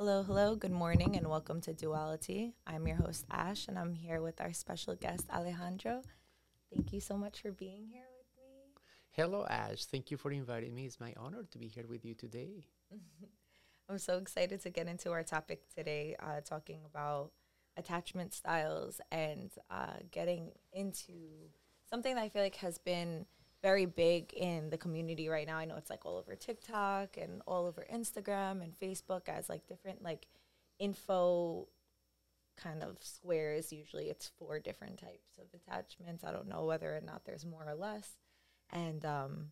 Hello, hello, good morning, and welcome to Duality. I'm your host, Ash, and I'm here with our special guest, Alejandro. Thank you so much for being here with me. Hello, Ash. Thank you for inviting me. It's my honor to be here with you today. I'm so excited to get into our topic today, uh, talking about attachment styles and uh, getting into something that I feel like has been very big in the community right now. I know it's like all over TikTok and all over Instagram and Facebook as like different like info kind of squares. Usually it's four different types of attachments. I don't know whether or not there's more or less. And um,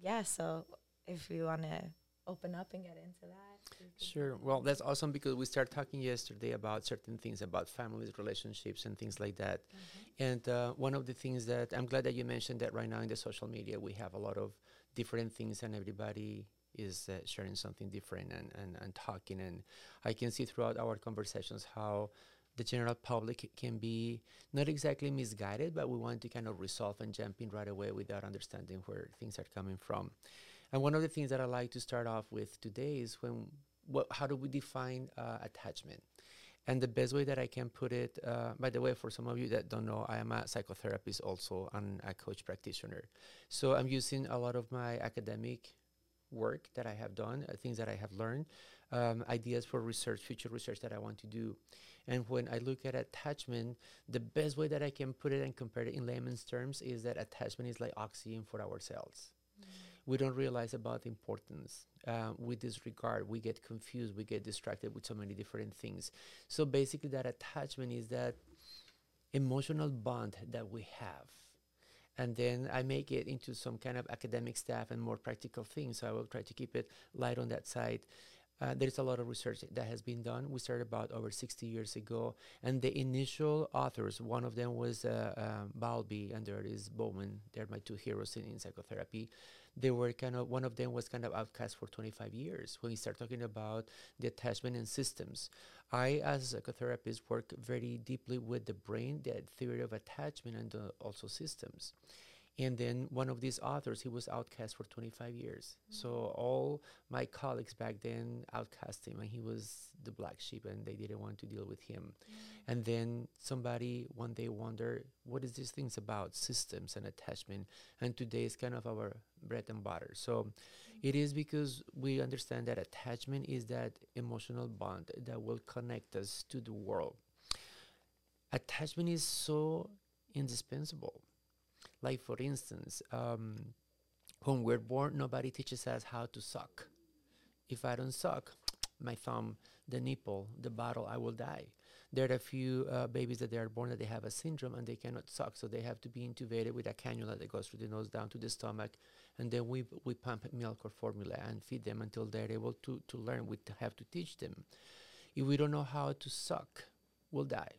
yeah, so if you want to open up and get into that. Sure. Well, that's awesome because we started talking yesterday about certain things about families, relationships, and things like that. Mm-hmm. And uh, one of the things that I'm glad that you mentioned that right now in the social media, we have a lot of different things, and everybody is uh, sharing something different and, and, and talking. And I can see throughout our conversations how the general public can be not exactly misguided, but we want to kind of resolve and jump in right away without understanding where things are coming from. And one of the things that I like to start off with today is when what, how do we define uh, attachment? And the best way that I can put it, uh, by the way, for some of you that don't know, I am a psychotherapist also and a coach practitioner. So I'm using a lot of my academic work that I have done, uh, things that I have learned, um, ideas for research, future research that I want to do. And when I look at attachment, the best way that I can put it and compare it in layman's terms is that attachment is like oxygen for our cells. We don't realize about the importance. Uh, we disregard, we get confused, we get distracted with so many different things. So basically, that attachment is that emotional bond that we have. And then I make it into some kind of academic stuff and more practical things. So I will try to keep it light on that side. Uh, there's a lot of research that has been done. We started about over 60 years ago, and the initial authors, one of them was uh, uh, Bowlby, and there is Bowen. They're my two heroes in, in psychotherapy they were kind of one of them was kind of outcast for 25 years when we start talking about the attachment and systems i as a psychotherapist work very deeply with the brain the theory of attachment and uh, also systems and then one of these authors he was outcast for 25 years mm-hmm. so all my colleagues back then outcast him and he was the black sheep and they didn't want to deal with him mm-hmm. and then somebody one day wondered what is these things about systems and attachment and today is kind of our bread and butter so mm-hmm. it is because we understand that attachment is that emotional bond that will connect us to the world attachment is so indispensable like, for instance, um, when we're born, nobody teaches us how to suck. If I don't suck, my thumb, the nipple, the bottle, I will die. There are a few uh, babies that they are born that they have a syndrome and they cannot suck, so they have to be intubated with a cannula that goes through the nose down to the stomach, and then we we pump milk or formula and feed them until they're able to to learn. We have to teach them. If we don't know how to suck, we'll die.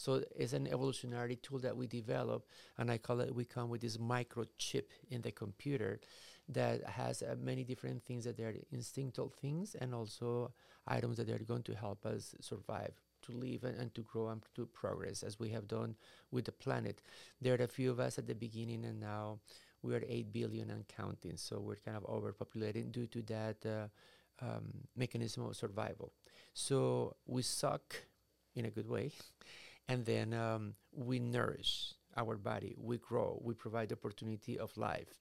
So it's an evolutionary tool that we develop, and I call it. We come with this microchip in the computer that has uh, many different things that they're instinctual things, and also items that are going to help us survive to live and, and, to grow and to progress as we have done with the planet. There are a few of us at the beginning, and now we are 8 billion and counting. So we're kind of overpopulated due to that uh, um, mechanism of survival. So we suck in a good way and then um, we nourish our body, we grow, we provide opportunity of life.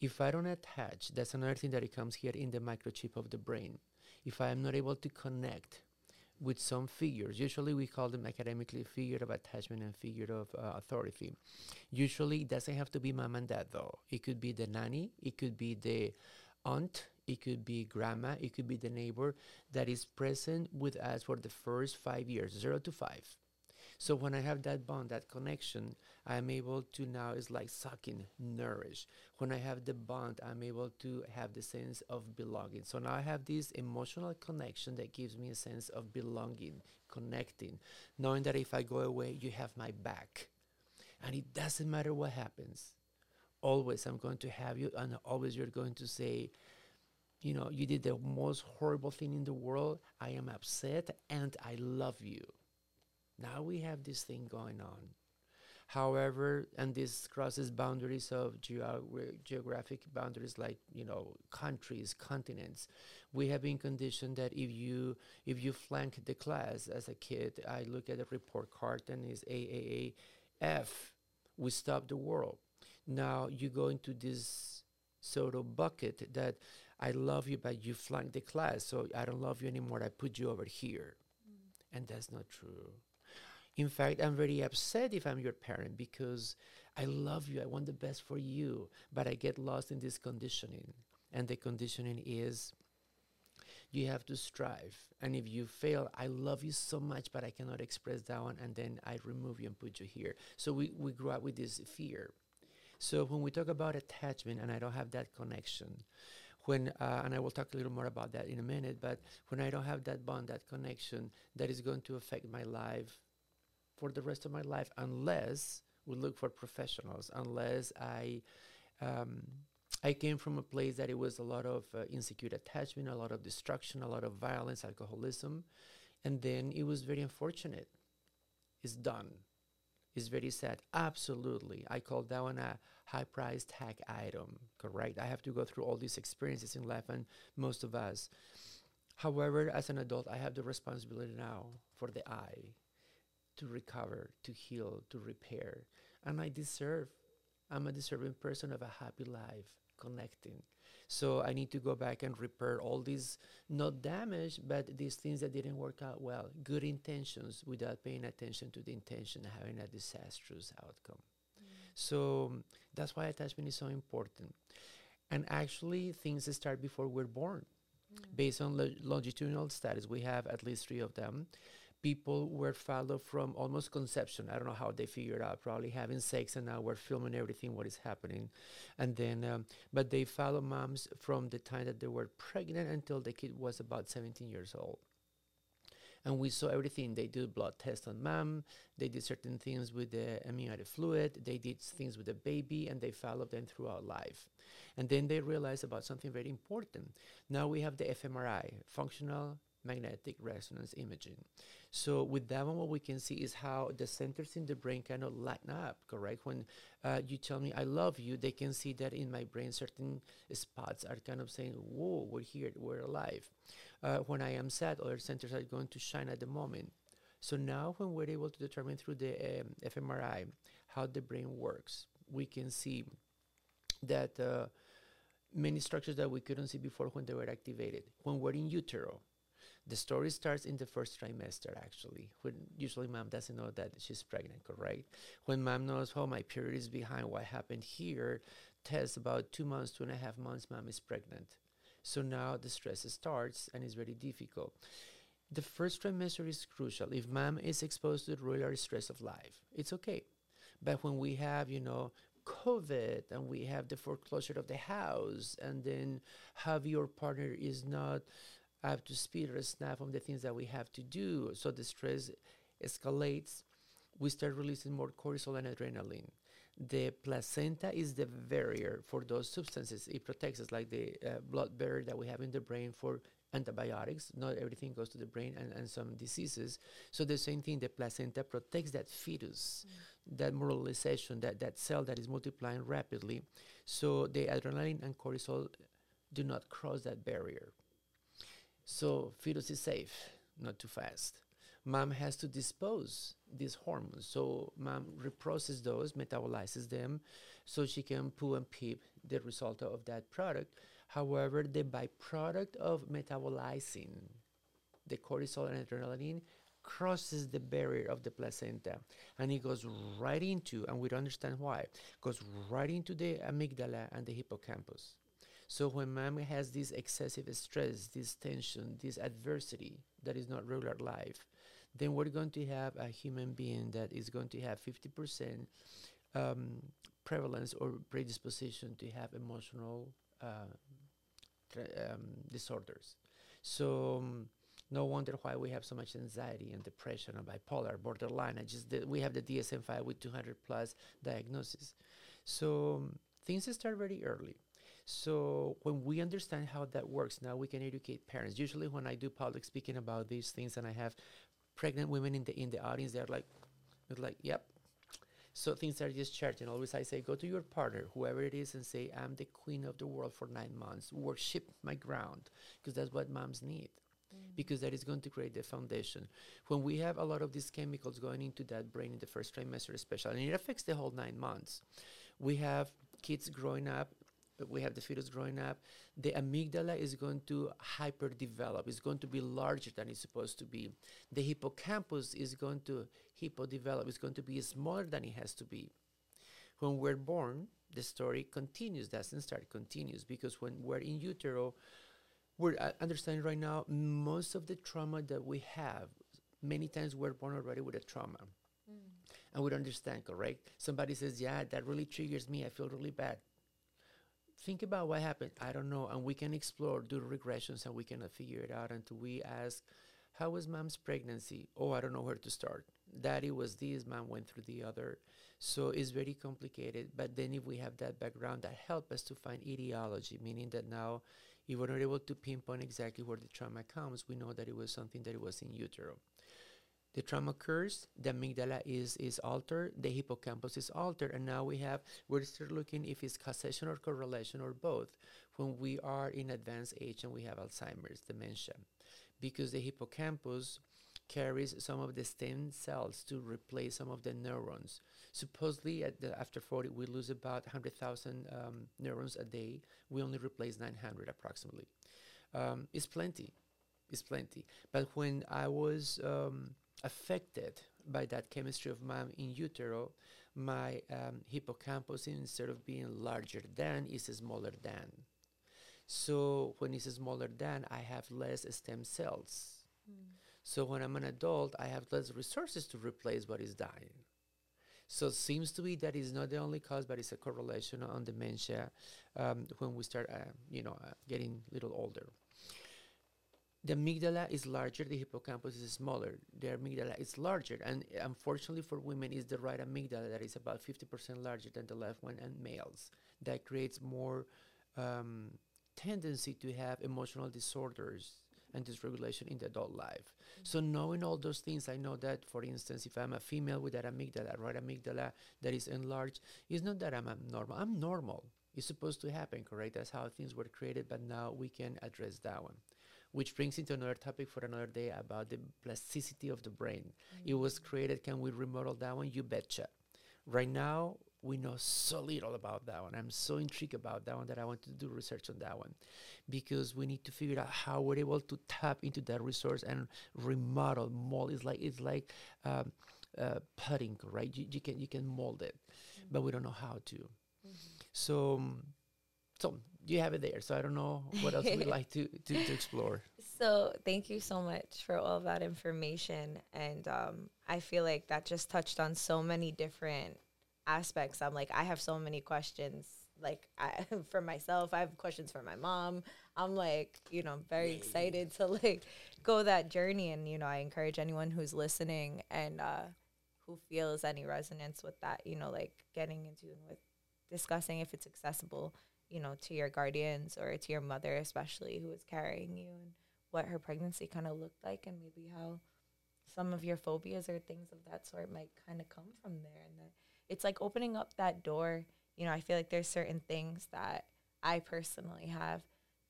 If I don't attach, that's another thing that it comes here in the microchip of the brain. If I am not able to connect with some figures, usually we call them academically figure of attachment and figure of uh, authority. Usually it doesn't have to be mom and dad though. It could be the nanny, it could be the aunt, it could be grandma, it could be the neighbor that is present with us for the first five years, zero to five so when I have that bond, that connection, I'm able to now, it's like sucking, nourish. When I have the bond, I'm able to have the sense of belonging. So now I have this emotional connection that gives me a sense of belonging, connecting, knowing that if I go away, you have my back. And it doesn't matter what happens. Always I'm going to have you, and always you're going to say, you know, you did the most horrible thing in the world. I am upset and I love you. Now we have this thing going on. However, and this crosses boundaries of geo- geographic boundaries like, you know, countries, continents. We have been conditioned that if you if you flank the class as a kid, I look at the report card and it's AAAF, we stop the world. Now you go into this sort of bucket that I love you, but you flank the class, so I don't love you anymore. I put you over here. Mm. And that's not true. In fact, I'm very upset if I'm your parent because I love you. I want the best for you. But I get lost in this conditioning. And the conditioning is you have to strive. And if you fail, I love you so much, but I cannot express that one. And then I remove you and put you here. So we, we grew up with this fear. So when we talk about attachment and I don't have that connection, when uh, and I will talk a little more about that in a minute, but when I don't have that bond, that connection, that is going to affect my life for the rest of my life unless we look for professionals, unless I. Um, I came from a place that it was a lot of uh, insecure attachment, a lot of destruction, a lot of violence, alcoholism, and then it was very unfortunate. It's done. It's very sad. Absolutely. I call that one a high price tag item, correct? I have to go through all these experiences in life, and most of us. However, as an adult, I have the responsibility now for the I, to recover, to heal, to repair. And I deserve, I'm a deserving person of a happy life, connecting. So I need to go back and repair all these, not damage, but these things that didn't work out well. Good intentions without paying attention to the intention, having a disastrous outcome. Mm. So that's why attachment is so important. And actually, things start before we're born. Mm. Based on lo- longitudinal studies, we have at least three of them people were followed from almost conception. I don't know how they figured out, probably having sex, and now we're filming everything what is happening. And then, um, but they follow moms from the time that they were pregnant until the kid was about 17 years old. And we saw everything. They did blood tests on mom. They did certain things with the amniotic fluid. They did things with the baby, and they followed them throughout life. And then they realized about something very important. Now we have the fMRI, functional magnetic resonance imaging. So with that one, what we can see is how the centers in the brain kind of lighten up, correct? When uh, you tell me I love you, they can see that in my brain certain spots are kind of saying, whoa, we're here, we're alive. Uh, when I am sad, other centers are going to shine at the moment. So now when we're able to determine through the um, fMRI how the brain works, we can see that uh, many structures that we couldn't see before when they were activated. When we're in utero, the story starts in the first trimester, actually, when usually mom doesn't know that she's pregnant, correct? When mom knows, oh, my period is behind, what happened here, test about two months, two and a half months, mom is pregnant. So now the stress starts and it's very difficult. The first trimester is crucial. If mom is exposed to the regular stress of life, it's okay. But when we have, you know, COVID and we have the foreclosure of the house, and then have your partner is not up to speed or snap on the things that we have to do. So the stress escalates. We start releasing more cortisol and adrenaline. The placenta is the barrier for those substances. It protects us, like the uh, blood barrier that we have in the brain for antibiotics. Not everything goes to the brain and, and some diseases. So the same thing, the placenta protects that fetus, mm. that moralization, that, that cell that is multiplying rapidly. So the adrenaline and cortisol do not cross that barrier. So fetus is safe, not too fast. Mom has to dispose these hormones. So mom reprocesses those, metabolizes them, so she can poo and peep the result of that product. However, the byproduct of metabolizing the cortisol and adrenaline crosses the barrier of the placenta and it goes right into, and we don't understand why, goes right into the amygdala and the hippocampus. So when mom has this excessive stress, this tension, this adversity that is not regular life, then we're going to have a human being that is going to have 50% um, prevalence or predisposition to have emotional uh, um, disorders. So um, no wonder why we have so much anxiety and depression and bipolar, borderline. I just we have the DSM-5 with 200 plus diagnoses. So um, things start very early. So when we understand how that works, now we can educate parents. Usually, when I do public speaking about these things, and I have pregnant women in the in the audience, they're like, they're like, "Yep, So things are just charging. Always I say, go to your partner, whoever it is, and say, I'm the queen of the world for nine months. Worship my ground, because that's what moms need. Mm. Because that is going to create the foundation. When we have a lot of these chemicals going into that brain in the first trimester, especially, and it affects the whole nine months, we have kids growing up we have the fetus growing up, the amygdala is going to hyper develop. It's going to be larger than it's supposed to be. The hippocampus is going to hypo develop. It's going to be smaller than it has to be. When we're born, the story continues, doesn't start, continues. Because when we're in utero, we're uh, understanding right now most of the trauma that we have, many times we're born already with a trauma. Mm. And we don't understand, correct? Somebody says, Yeah, that really triggers me. I feel really bad think about what happened. I don't know. And we can explore, do regressions, and we cannot figure it out until we ask, how was mom's pregnancy? Oh, I don't know where to start. Daddy was this, mom went through the other. So it's very complicated. But then if we have that background, that help us to find etiology, meaning that now if we're not able to pinpoint exactly where the trauma comes, we know that it was something that it was in utero the trauma occurs, the amygdala is, is altered, the hippocampus is altered, and now we have, we're still looking if it's causation or correlation or both when we are in advanced age and we have Alzheimer's, dementia. Because the hippocampus carries some of the stem cells to replace some of the neurons. Supposedly, the, after 40, we lose about 100,000 um, neurons a day. We only replace 900 approximately. Um, it's plenty. It's plenty. But when I was um, affected by that chemistry of mom in utero, my um, hippocampus, instead of being larger than, is smaller than. So when it's smaller than, I have less stem cells. Mm. So when I'm an adult, I have less resources to replace what is dying. So it seems to be that is not the only cause, but it's a correlation on dementia um, when we start, uh, you know, uh, getting a little older the amygdala is larger, the hippocampus is smaller. The amygdala is larger, and unfortunately for women, is the right amygdala that is about 50% larger than the left one, and males. That creates more um, tendency to have emotional disorders and dysregulation in the adult life. Mm-hmm. So knowing all those things, I know that, for instance, if I'm a female with that amygdala, right amygdala that is enlarged, it's not that I'm abnormal. I'm normal. It's supposed to happen, correct? That's how things were created, but now we can address that one which brings into another topic for another day about the plasticity of the brain. Mm-hmm. It was created. Can we remodel that one? You betcha. Right now, we know so little about that one. I'm so intrigued about that one that I want to do research on that one because we need to figure out how we're able to tap into that resource and remodel, mold. It's like it's like um, uh, putting, right? You, you, can you can mold it, mm-hmm. but we don't know how to. Mm-hmm. So. So you have it there. So I don't know what else we'd like to, to, to, explore. So thank you so much for all that information. And um, I feel like that just touched on so many different aspects. I'm like, I have so many questions. Like I, for myself, I have questions for my mom. I'm like, you know, very excited to like go that journey. And, you know, I encourage anyone who's listening and uh, who feels any resonance with that, you know, like getting into with discussing if it's accessible you know, to your guardians or to your mother, especially who was carrying you, and what her pregnancy kind of looked like, and maybe how some of your phobias or things of that sort might kind of come from there. And that it's like opening up that door. You know, I feel like there's certain things that I personally have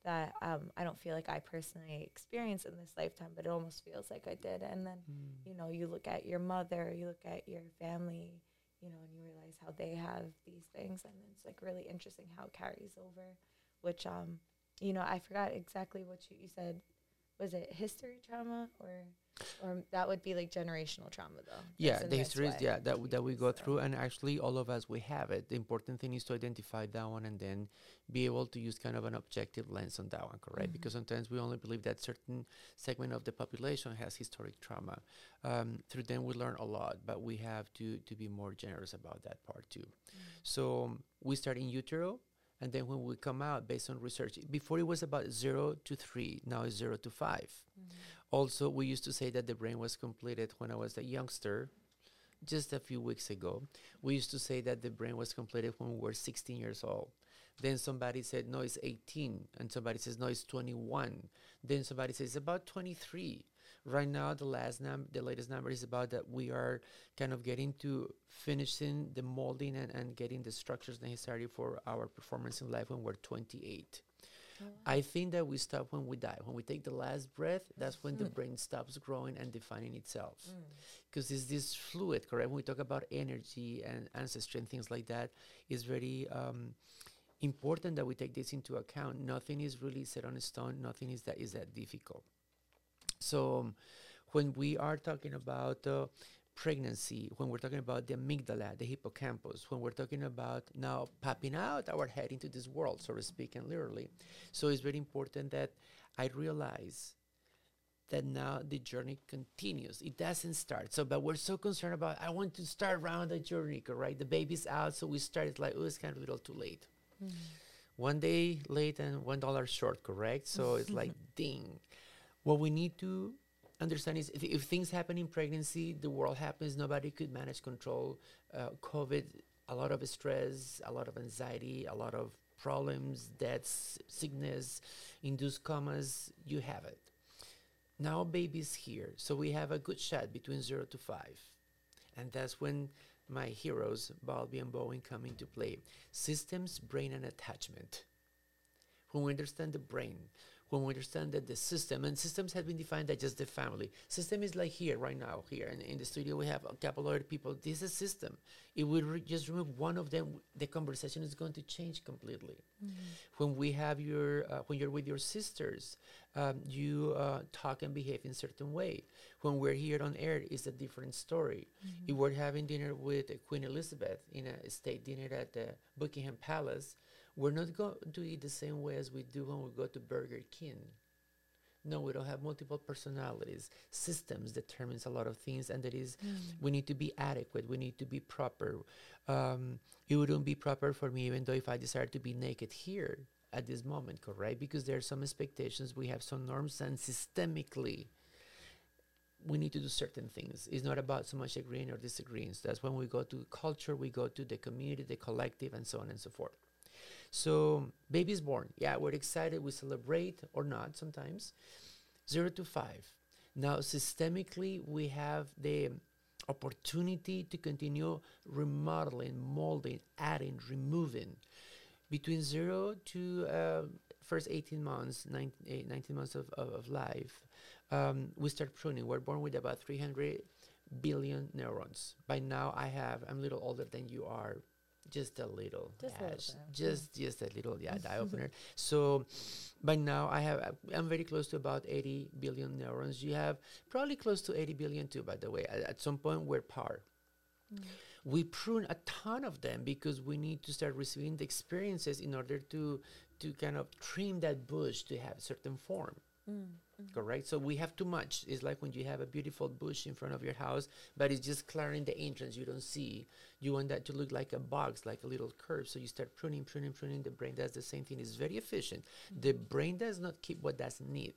that um, I don't feel like I personally experienced in this lifetime, but it almost feels like I did. And then, mm. you know, you look at your mother, you look at your family, you know, and you realize how they have these things, and it's like really interesting how it carries over. Which, um, you know, I forgot exactly what you, you said. Was it history trauma or? Or that would be like generational trauma though yeah the history is yeah that, that we go so. through and actually all of us we have it the important thing is to identify that one and then be able to use kind of an objective lens on that one correct mm-hmm. because sometimes we only believe that certain segment of the population has historic trauma um, through them we learn a lot but we have to to be more generous about that part too mm-hmm. so um, we start in utero and then when we come out based on research before it was about zero to three now it's zero to 5 mm-hmm. Also we used to say that the brain was completed when i was a youngster just a few weeks ago. We used to say that the brain was completed when we were 16 years old. Then somebody said no it's 18 and somebody says no it's 21 then somebody says it's about 23 Right now, the last num- the latest number is about that we are kind of getting to finishing the molding and, and getting the structures necessary for our performance in life when we're 28. I think that we stop when we die. When we take the last breath, that's when the brain stops growing and defining itself. Because it's this fluid, correct? When we talk about energy and ancestry and things like that, it's very um, important that we take this into account. Nothing is really set on stone. Nothing is that is that difficult. So, um, when we are talking about uh, pregnancy, when we're talking about the amygdala, the hippocampus, when we're talking about now popping out our head into this world, so to speak, and literally. So it's very important that I realize that now the journey continues. It doesn't start. So, but we're so concerned about, I want to start around the journey, right? The baby's out, so we start, it's like, oh, it's kind of a little too late. Mm-hmm. One day late and one dollar short, correct? So it's like, ding. What we need to understand is if, if things happen in pregnancy, the world happens, nobody could manage control. Uh, COVID, a lot of stress, a lot of anxiety, a lot of problems, deaths, sickness, induced comas, you have it. Now baby's here, so we have a good shot between zero to five. And that's when my heroes, Bowlby and Bowen, come into play. Systems, brain, and attachment. When we understand the brain, when we understand that the system and systems have been defined as just the family. System is like here right now. Here in, in the studio, we have a couple other people. This is a system. If we re- just remove one of them, the conversation is going to change completely. When we have your, uh, when you're with your sisters, um, you uh, talk and behave in certain way. When we're here on air, it's a different story. If we're having dinner with uh, Queen Elizabeth in a state dinner at the Buckingham Palace, we're not going to eat the same way as we do when we go to Burger King. No, we don't have multiple personalities. Systems determines a lot of things, and that is, we need to be adequate. We need to be proper. Um, it wouldn't be proper for me, even though if I desire to be naked here at this moment, correct? Because there are some expectations, we have some norms, and systemically, we need to do certain things. It's not about so much agreeing or disagreeing. So that's when we go to culture, we go to the community, the collective, and so on and so forth. So, baby's born. Yeah, we're excited. We celebrate or not sometimes. Zero to five. Now, systemically, we have the opportunity to continue remodeling, molding, adding, removing. Between zero to uh, first 18 months, 19, eh, 19 months of, of, of life, um, we start pruning. We're born with about 300 billion neurons. By now, I have, I'm a little older than you are, just a little. Just a little yeah. Just, just a little, yeah, the eye opener. So, by now, I have, uh, I'm very close to about 80 billion neurons. You have probably close to 80 billion too, by the way. At, at some point, we're par. We prune a ton of them because we need to start receiving the experiences in order to to kind of trim that bush to have a certain form correct? So we have too much. It's like when you have a beautiful bush in front of your house but it's just clearing the entrance. You don't see. You want that to look like a box like a little curve. So you start pruning pruning pruning. The brain does the same thing. It's very efficient. The brain does not keep what doesn't need.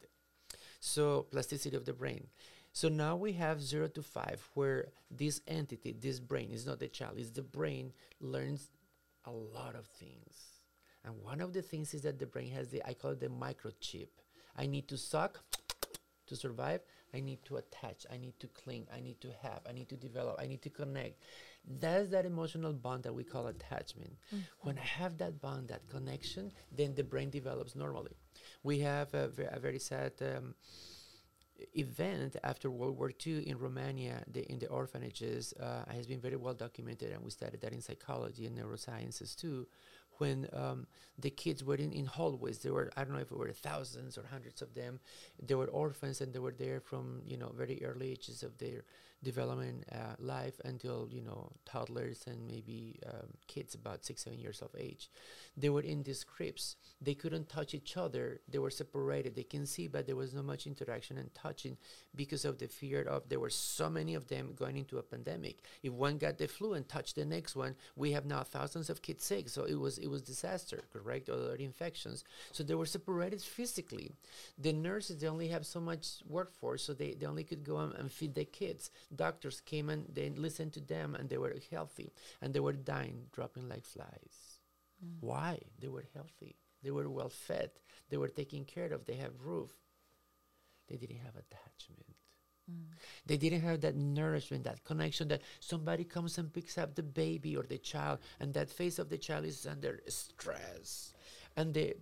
So plasticity of the brain. So now we have zero to five where this entity this brain is not the child. It's the brain learns a lot of things. And one of the things is that the brain has the i call it the microchip I need to suck to survive. I need to attach. I need to cling. I need to have. I need to develop. I need to connect. That's that emotional bond that we call attachment. When I have that bond, that connection, then the brain develops normally. We have a, ve- a very sad um, event after World War II in Romania, the, in the orphanages, uh, has been very well documented, and we studied that in psychology and neurosciences too. When um, the kids were in, in hallways, there were I don't know if it were thousands or hundreds of them. They were orphans, and they were there from you know very early ages of their development uh, life until you know toddlers and maybe um, kids about six seven years of age. They were in these cribs. They couldn't touch each other. They were separated. They can see, but there was not much interaction and touching because of the fear of there were so many of them going into a pandemic. If one got the flu and touched the next one, we have now thousands of kids sick. So it was it was disaster, correct? Other infections. So they were separated physically. The nurses they only have so much workforce, so they, they only could go and feed the kids. Doctors came and they listened to them and they were healthy and they were dying, dropping like flies. Mm. Why? They were healthy. They were well fed. They were taken care of. They have roof. They didn't have attachment. Mm. They didn't have that nourishment, that connection that somebody comes and picks up the baby or the child, and that face of the child is under stress. And the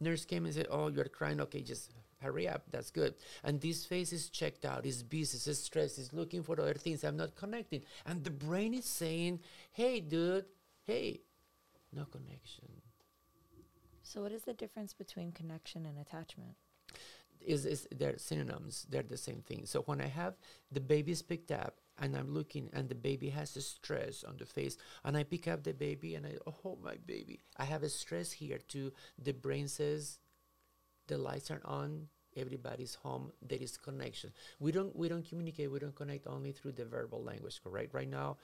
nurse came and said, Oh, you're crying. Okay, just hurry up. That's good. And this face is checked out, is busy, is stressed, is looking for other things. I'm not connecting. And the brain is saying, Hey, dude, hey, no connection. So, what is the difference between connection and attachment? is, is they're synonyms they're the same thing so when i have the baby's picked up and i'm looking and the baby has a stress on the face and i pick up the baby and i oh my baby i have a stress here too the brain says the lights are on everybody's home there is connection we don't we don't communicate we don't connect only through the verbal language correct right now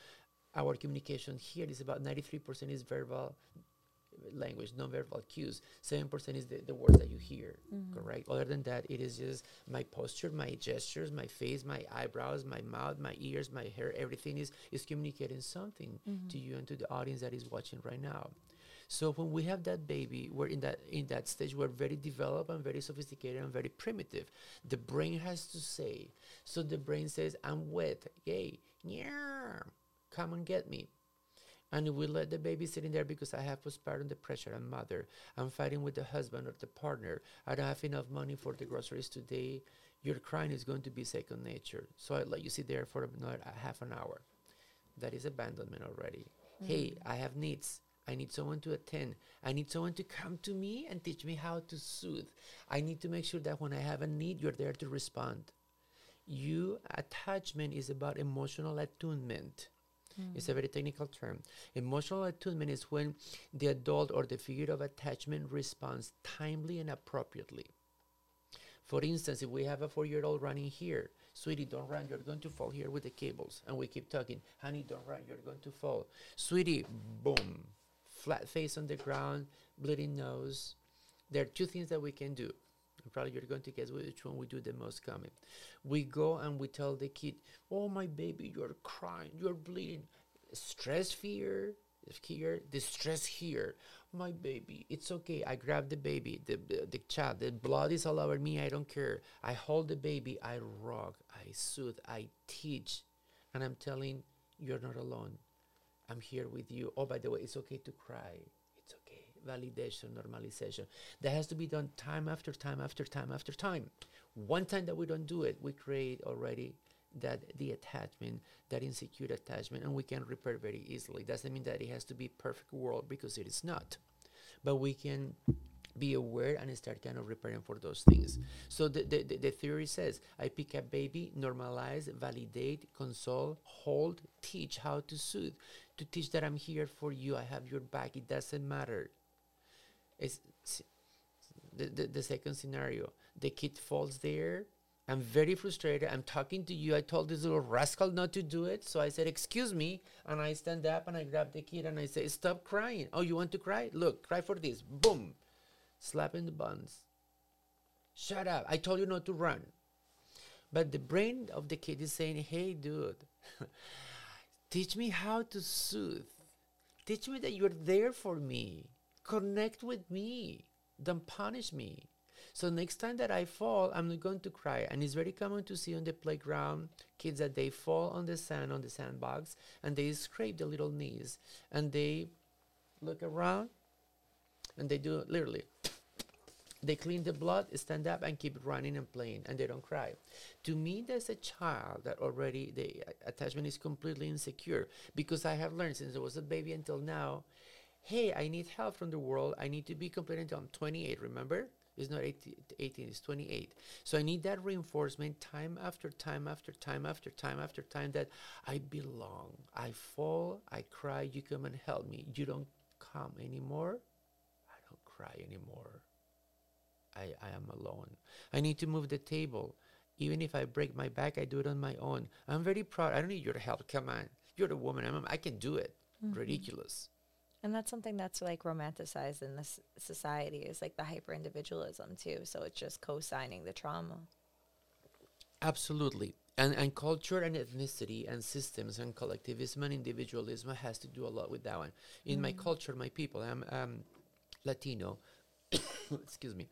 our communication here is about 93% is verbal language, non-verbal cues. Seven percent is the, the words that you hear, mm-hmm. correct? Other than that, it is just my posture, my gestures, my face, my eyebrows, my mouth, my ears, my hair. Everything is is communicating something mm-hmm. to you and to the audience that is watching right now. So when we have that baby, we're in that in that stage. We're very developed and very sophisticated and very primitive. The brain has to say. So the brain says, "I'm wet. Yay, yeah, come and get me." and we let the baby sit in there because I have postpartum depression and mother. I'm fighting with the husband or the partner. I don't have enough money for the groceries today. Your crying is going to be second nature. So I let you sit there for another half an hour. That is abandonment already. Mm. Hey, I have needs. I need someone to attend. I need someone to come to me and teach me how to soothe. I need to make sure that when I have a need, you're there to respond. You attachment is about emotional attunement. Mm. It's a very technical term. Emotional attunement is when the adult or the figure of attachment responds timely and appropriately. For instance, if we have a four year old running here, sweetie, don't run, you're going to fall here with the cables. And we keep talking, honey, don't run, you're going to fall. Sweetie, boom, flat face on the ground, bleeding nose. There are two things that we can do. Probably you're going to guess which one we do the most common. We go and we tell the kid, "Oh my baby, you're crying, you're bleeding, stress fear, here, here, distress here. My baby, it's okay. I grab the baby, the the child, the blood is all over me. I don't care. I hold the baby. I rock. I soothe. I teach, and I'm telling you're not alone. I'm here with you. Oh, by the way, it's okay to cry It's okay. validation, normalization. That has to be done time after time after time after time. One time that we don't do it, we create already that the attachment, that insecure attachment, and we can repair very easily. Doesn't mean that it has to be perfect world because it is not. But we can be aware and start kind of repairing for those things. So the, the, the theory says I pick a baby, normalize, validate, console, hold, teach how to soothe, to teach that I'm here for you, I have your back, it doesn't matter. It's the, the, the second scenario. The kid falls there. I'm very frustrated. I'm talking to you. I told this little rascal not to do it. So I said, Excuse me. And I stand up and I grab the kid and I say, Stop crying. Oh, you want to cry? Look, cry for this. Boom. Slap in the buns. Shut up. I told you not to run. But the brain of the kid is saying, Hey, dude, teach me how to soothe. Teach me that you're there for me. Connect with me. Don't punish me. So next time that i fall i'm not going to cry. And it's very common to see on the playground kids that they fall on the sand on the sandbox and they scrape the little knees. And they look around and they do literally they clean the blood, stand up, and keep running and playing, and they don't cry. To me, there's a child that already the uh, attachment is completely insecure because I have learned since I was a baby until now hey, I need help from the world. I need to be complete until I'm 28. Remember? It's not 18, 18, it's 28. So I need that reinforcement time after time after time after time after time that I belong. I fall, I cry, you come and help me. You don't come anymore. I don't cry anymore. I, I am alone. I need to move the table. Even if I break my back, I do it on my own. I'm very proud. I don't need your help. Come on. You're the woman. I'm, I can do it. Mm-hmm. Ridiculous. And that's something that's like romanticized in this society is like the hyper individualism too. So it's just co-signing the trauma. Absolutely. And and culture and ethnicity and systems and collectivism and individualism has to do a lot with that one. In mm. my culture, my people, I'm um, Latino. excuse me.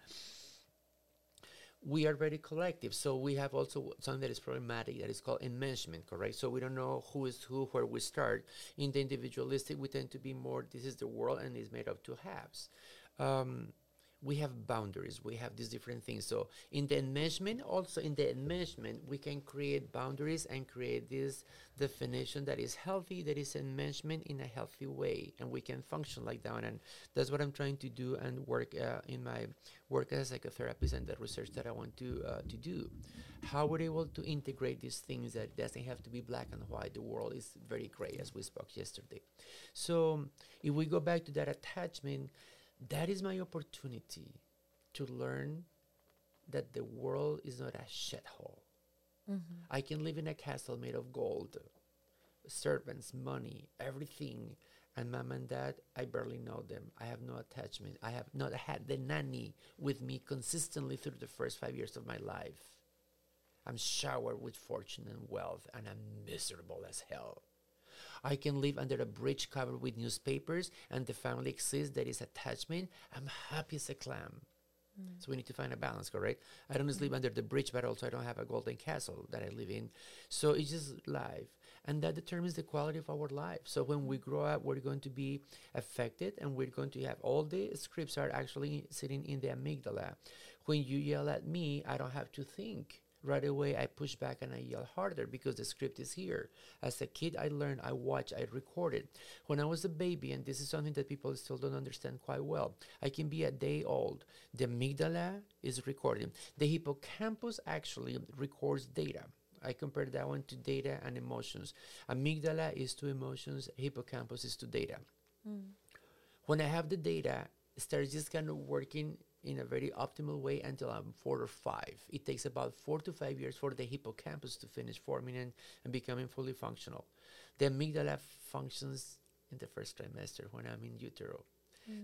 we are very collective. So we have also something that is problematic that is called enmeshment, correct? So we don't know who is who, where we start. In the individualistic, we tend to be more, this is the world and it's made of two halves. Um, we have boundaries we have these different things. So in the enmeshment also in the enmeshment we can create boundaries and create this definition that is healthy that is enmeshment in a healthy way and we can function like that. And that's what i'm trying to do and work uh, in my work as a psychotherapist and the research that i want to uh, to do. How we're able to integrate these things that doesn't have to be black and white the world is very gray as we spoke yesterday. So if we go back to that attachment that is my opportunity to learn that the world is not a shithole. Mm-hmm. I can live in a castle made of gold, servants, money, everything. And mom and dad, I barely know them. I have no attachment. I have not had the nanny with me consistently through the first five years of my life. I'm showered with fortune and wealth, and I'm miserable as hell. I can live under a bridge covered with newspapers and the family exists, there is attachment. I'm happy as a clam. Mm. So we need to find a balance, correct? I don't just live under the bridge, but also I don't have a golden castle that I live in. So it's just life. And that determines the quality of our life. So when we grow up, we're going to be affected and we're going to have all the scripts are actually sitting in the amygdala. When you yell at me, I don't have to think right away I push back and I yell harder because the script is here. As a kid, I learned, I watched, I recorded. When I was a baby, and this is something that people still don't understand quite well, I can be a day old. The amygdala is recording. The hippocampus actually records data. I compare that one to data and emotions. Amygdala is to emotions, hippocampus is to data. Mm. When I have the data, it starts just kind of working in a very optimal way until I'm four or five. It takes about four to five years for the hippocampus to finish forming and, and becoming fully functional. The amygdala functions in the first trimester when I'm in utero.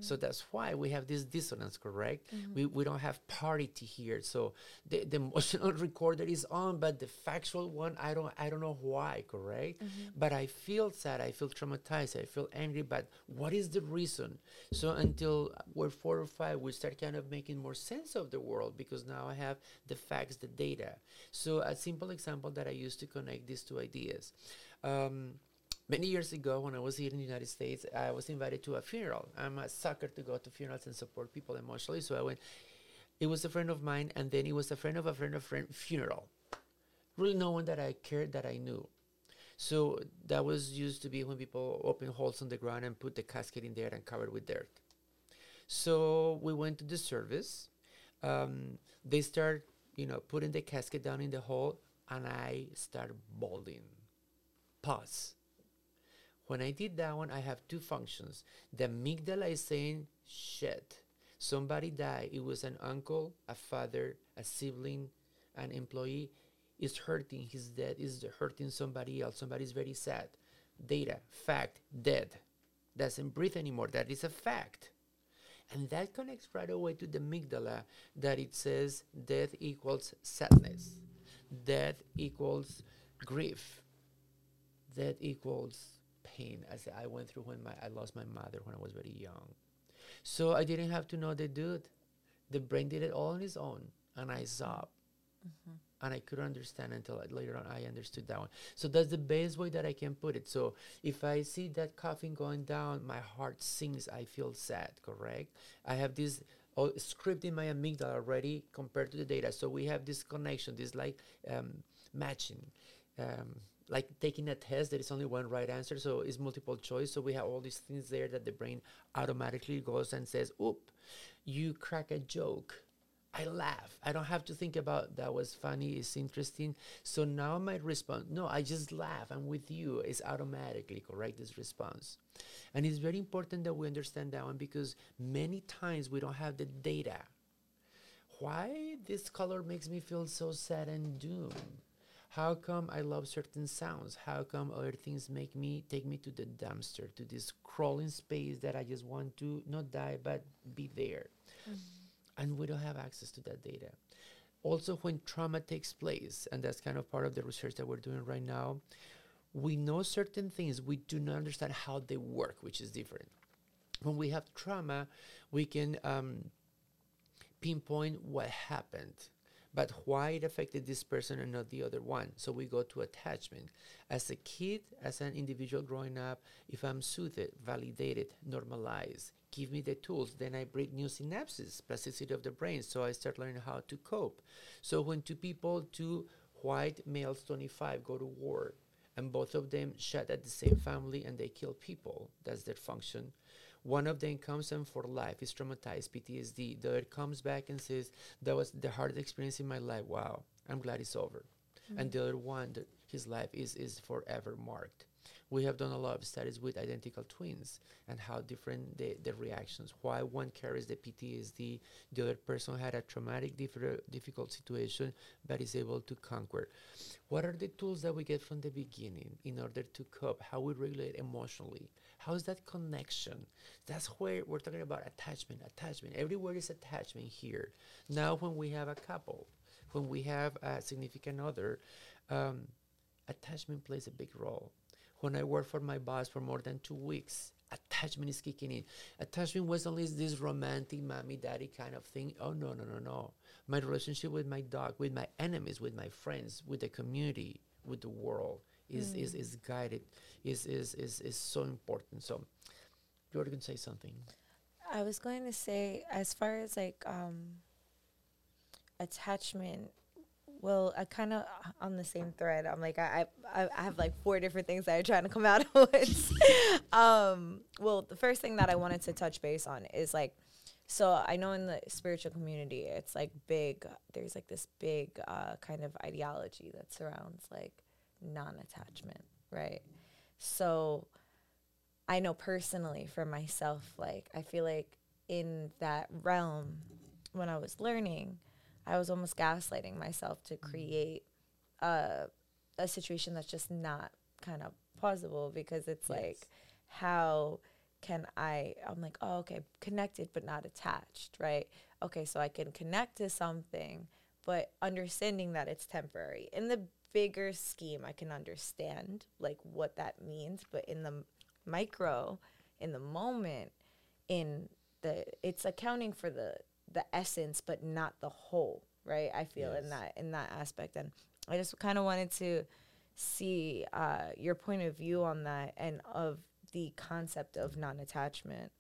So that's why we have this dissonance, correct? Mm-hmm. We, we don't have parity here. So the, the emotional recorder is on, but the factual one, I don't I don't know why, correct? Mm-hmm. But I feel sad, I feel traumatized, I feel angry, but what is the reason? So until we're four or five, we start kind of making more sense of the world because now I have the facts, the data. So a simple example that I use to connect these two ideas. Um, Many years ago, when I was here in the United States, I was invited to a funeral. I'm a sucker to go to funerals and support people emotionally, so I went. It was a friend of mine, and then it was a friend of a friend of a friend funeral. Really, no one that I cared that I knew. So that was used to be when people open holes on the ground and put the casket in there and cover it with dirt. So we went to the service. Um, they start, you know, putting the casket down in the hole, and I start bawling. Pause when I did that one, I have two functions. The amygdala is saying, shit, somebody died. It was an uncle, a father, a sibling, an employee is hurting. His death is hurting somebody else. Somebody's very sad. Data, fact, dead. Doesn't breathe anymore. That is a fact. And that connects right away to the amygdala that it says death equals sadness, death equals grief, death equals pain as I went through when my I lost my mother when I was very young. So I didn't have to know the dude. The brain did it all on its own, and I sobbed. Mm-hmm. And I couldn't understand until later on I understood that one. So that's the best way that I can put it. So if I see that coughing going down, my heart sinks. I feel sad. Correct. I have this oh, script in my amygdala already compared to the data. So we have this connection, this like um, matching. Um, like taking a test there is only one right answer so it's multiple choice. So we have all these things there that the brain automatically goes and says oop you crack a joke. I laugh. I don't have to think about that was funny it's interesting. So now my response no i just laugh. I'm with you it's automatically correct this response. And it's very important that we understand that one because many times we don't have the data. Why this color makes me feel so sad and doomed how come I love certain sounds? How come other things make me take me to the dumpster, to this crawling space that I just want to not die but be there? Mm-hmm. And we don't have access to that data. Also, when trauma takes place, and that's kind of part of the research that we're doing right now, we know certain things, we do not understand how they work, which is different. When we have trauma, we can um, pinpoint what happened but why it affected this person and not the other one. So we go to attachment. As a kid, as an individual growing up, if I'm soothed, validated, normalized, give me the tools, then I breed new synapses, plasticity of the brain. So I start learning how to cope. So when two people, two white males, 25, go to war, and both of them shot at the same family and they kill people, that's their function one of them comes in for life, is traumatized, PTSD. The other comes back and says, That was the hardest experience in my life. Wow, I'm glad it's over. Mm-hmm. And the other one, the, his life is, is forever marked. We have done a lot of studies with identical twins and how different the, the reactions, why one carries the PTSD, the other person had a traumatic, difficult situation, but is able to conquer. What are the tools that we get from the beginning in order to cope, how we regulate emotionally? How's that connection? That's where we're talking about attachment, attachment. Everywhere is attachment here. Now, when we have a couple, when we have a significant other, um, attachment plays a big role. When I worked for my boss for more than two weeks, attachment is kicking in. Attachment wasn't only this romantic mommy daddy kind of thing. Oh no, no, no, no. My relationship with my dog, with my enemies, with my friends, with the community, with the world is mm. is, is guided is, is is is so important. So you were going to say something. I was going to say as far as like um attachment well, I kind of on the same thread. I'm like, I, I, I have like four different things that are trying to come out at once. um, well, the first thing that I wanted to touch base on is like, so I know in the spiritual community, it's like big. There's like this big uh, kind of ideology that surrounds like non-attachment, right? So I know personally for myself, like I feel like in that realm, when I was learning, I was almost gaslighting myself to mm-hmm. create a a situation that's just not kind of plausible because it's yes. like how can I I'm like, oh okay, connected but not attached, right? Okay, so I can connect to something, but understanding that it's temporary. In the bigger scheme, I can understand like what that means, but in the micro, in the moment, in the it's accounting for the the essence but not the whole, right? I feel yes. in that in that aspect and I just kind of wanted to see uh, your point of view on that and of the concept of non-attachment.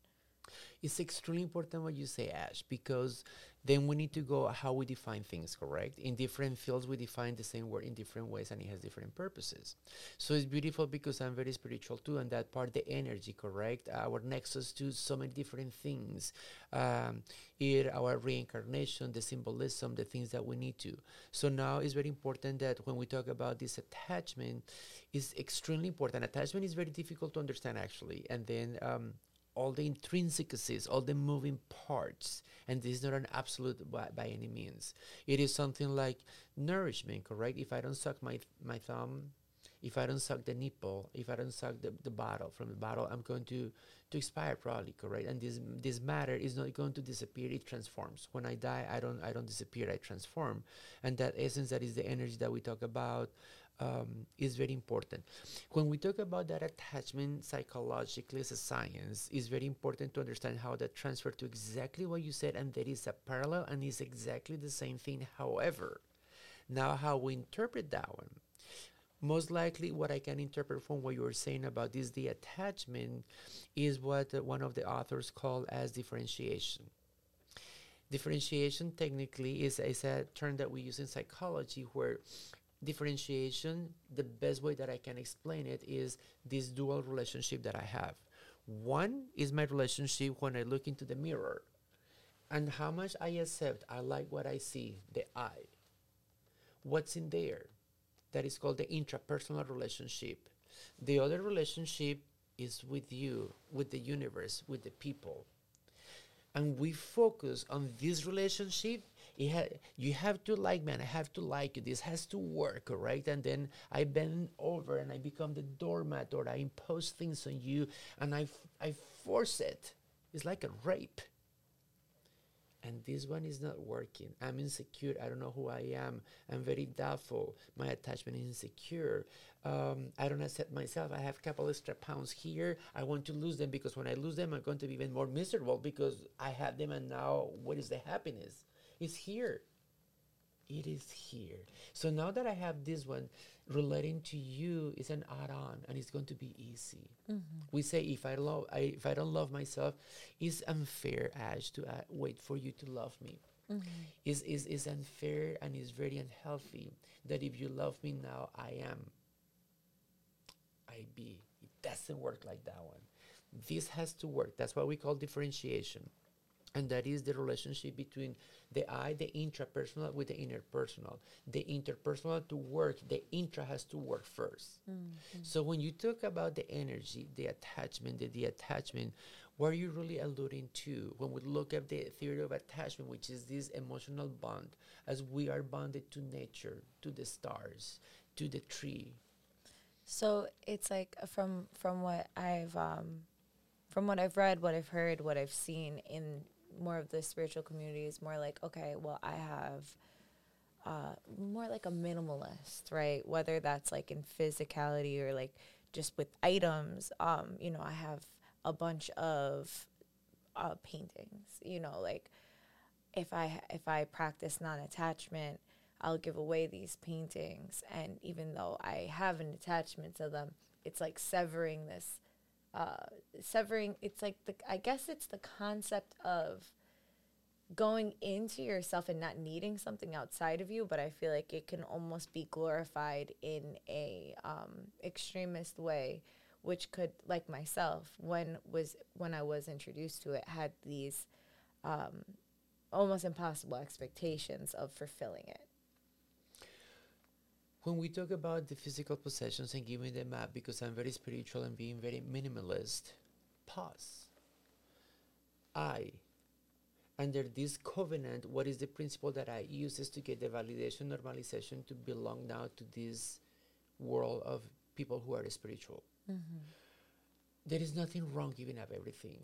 It's extremely important what you say, Ash, because then we need to go how we define things, correct? In different fields, we define the same word in different ways and it has different purposes. So it's beautiful because I'm very spiritual too, and that part, the energy, correct? Our nexus to so many different things. Um, it, our reincarnation, the symbolism, the things that we need to. So now it's very important that when we talk about this attachment, is extremely important. Attachment is very difficult to understand actually, and then um, all the intrinsicies, all the moving parts. And this is not an absolute by, by, any means. It is something like nourishment, correct? If I don't suck my, my thumb, if I don't suck the nipple, if I don't suck the, the bottle from the bottle, I'm going to, to expire probably, correct? And this this matter is not going to disappear, it transforms. When I die, I don't I don't disappear, I transform. And that essence that is the energy that we talk about, um, is very important. When we talk about that attachment psychologically as a science, it's very important to understand how that transfer to exactly what you said, and there is a parallel and is exactly the same thing. However, now how we interpret that one. Most likely, what I can interpret from what you were saying about this, the attachment, is what uh, one of the authors called as differentiation differentiation technically is, is a term that we use in psychology where differentiation, the best way that I can explain it is this dual relationship that I have. One is my relationship when I look into the mirror and how much I accept, I like what I see, the eye. What's in there? That is called the intrapersonal relationship. The other relationship is with you, with the universe, with the people. And we focus on this relationship ha- you have to like man I have to like you. This has to work, right? And then I bend over and I become the doormat or I impose things on you and I, f- I force it. It's like a rape. And this one is not working. I'm insecure. I don't know who I am. I'm very doubtful. My attachment is insecure. Um, I don't accept myself. I have a couple extra pounds here. I want to lose them because when I lose them, I'm going to be even more miserable because I had them and now what is the happiness? Is here. It is here. So now that I have this one, relating to you is an add-on, and it's going to be easy. We say if I love, I, if I don't love myself, it's unfair, Ash, to uh, wait for you to love me. Is is is unfair and is very unhealthy. That if you love me now, I am. I be. It doesn't work like that one. This has to work. That's what we call differentiation. And that is the relationship between the I, the intrapersonal, with the interpersonal. The interpersonal to work, the intra has to work 1st So when you talk about the energy, the attachment, the, the attachment, what are you really alluding to? When we look at the theory of attachment, which is this emotional bond, as we are bonded to nature, to the stars, to the tree, So it's like uh, from from what I've um, from what I've read, what I've heard, what I've seen in more of the spiritual community is more like okay, well, I have uh, more like a minimalist, right? Whether that's like in physicality or like just with items. Um, you know, I have a bunch of uh, paintings. You know, like if I if I practice non-attachment, I'll give away these paintings, and even though I have an attachment to them, it's like severing this, uh, severing. It's like the I guess it's the concept of going into yourself and not needing something outside of you, but I feel like it can almost be glorified in a um, extremist way, which could, like myself, when was when I was introduced to it, had these um, almost impossible expectations of fulfilling it. When we talk about the physical possessions and giving them up, because I'm very spiritual and being very minimalist, pause. I, under this covenant, what is the principle that I use is to get the validation, normalization to belong now to this world of people who are spiritual. Mm-hmm. There is nothing wrong giving up everything,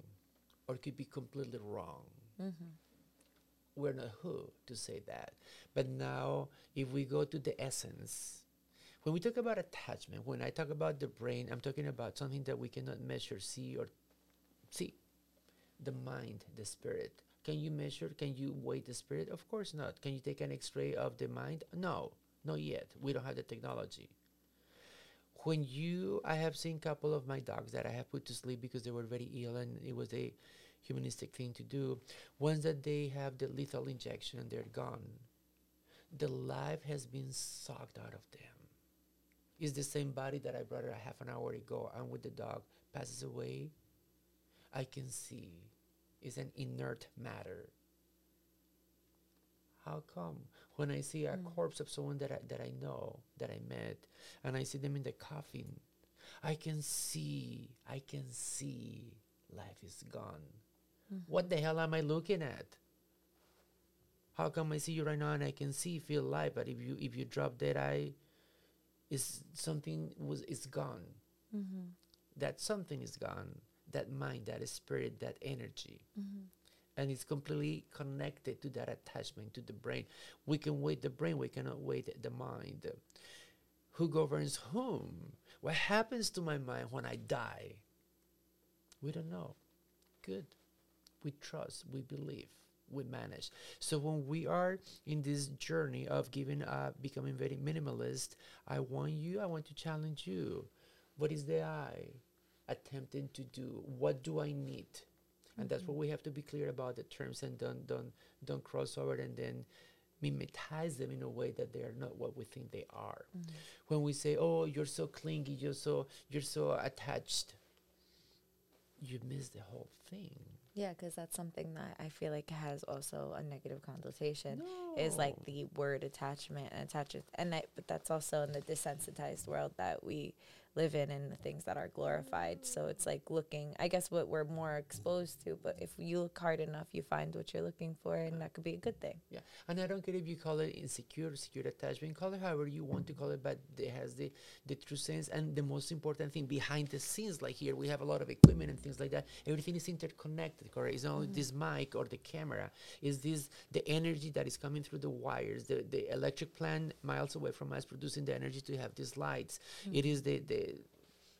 or it could be completely wrong mm-hmm. We're not who to say that. But now, if we go to the essence, when we talk about attachment, when I talk about the brain, I'm talking about something that we cannot measure, see, or see. The mind, the spirit. Can you measure? Can you weigh the spirit? Of course not. Can you take an x ray of the mind? No, not yet. We don't have the technology. When you, I have seen a couple of my dogs that I have put to sleep because they were very ill and it was a humanistic thing to do. Once that they have the lethal injection and they're gone, the life has been sucked out of them. It's the same body that I brought her a half an hour ago I'm with the dog passes away. I can see it's an inert matter. How come when I see a hmm. corpse of someone that I, that I know, that I met, and I see them in the coffin, I can see, I can see life is gone. Mm-hmm. What the hell am I looking at? How come I see you right now and I can see, feel life, but if you if you drop that eye, is something was is gone. Mm-hmm. That something is gone. That mind, that spirit, that energy. Mm-hmm. And it's completely connected to that attachment to the brain. We can weight the brain, we cannot weight the mind. Who governs whom? What happens to my mind when I die? We don't know. Good. We trust, we believe, we manage. So when we are in this journey of giving up, becoming very minimalist, I want you, I want to challenge you. What is the I attempting to do? What do I need? And that's what mm-hmm. we have to be clear about the terms and don't don't don't cross over and then mimetize them in a way that they are not what we think they are. Mm-hmm. When we say, "Oh, you're so clingy, you're so you're so attached," you miss the whole thing. Yeah, because that's something that I feel like has also a negative connotation. Is like the word attachment and attachment, and I, but that's also in the desensitized world that we live in, and the things that are glorified. So it's like looking. I guess what we're more exposed to. But if you look hard enough, you find what you're looking for, and that could be a good thing. Yeah, and I don't care if you call it insecure, secure attachment, call it however you want to call it, but it has the, the true sense. And the most important thing behind the scenes, like here, we have a lot of equipment and things like that. Everything is interconnected, correct? It's not only mm-hmm. this mic or the camera, is this the energy that is coming through the wires, the, the electric plant miles away from us producing the energy to have these lights. It mm-hmm. is the, the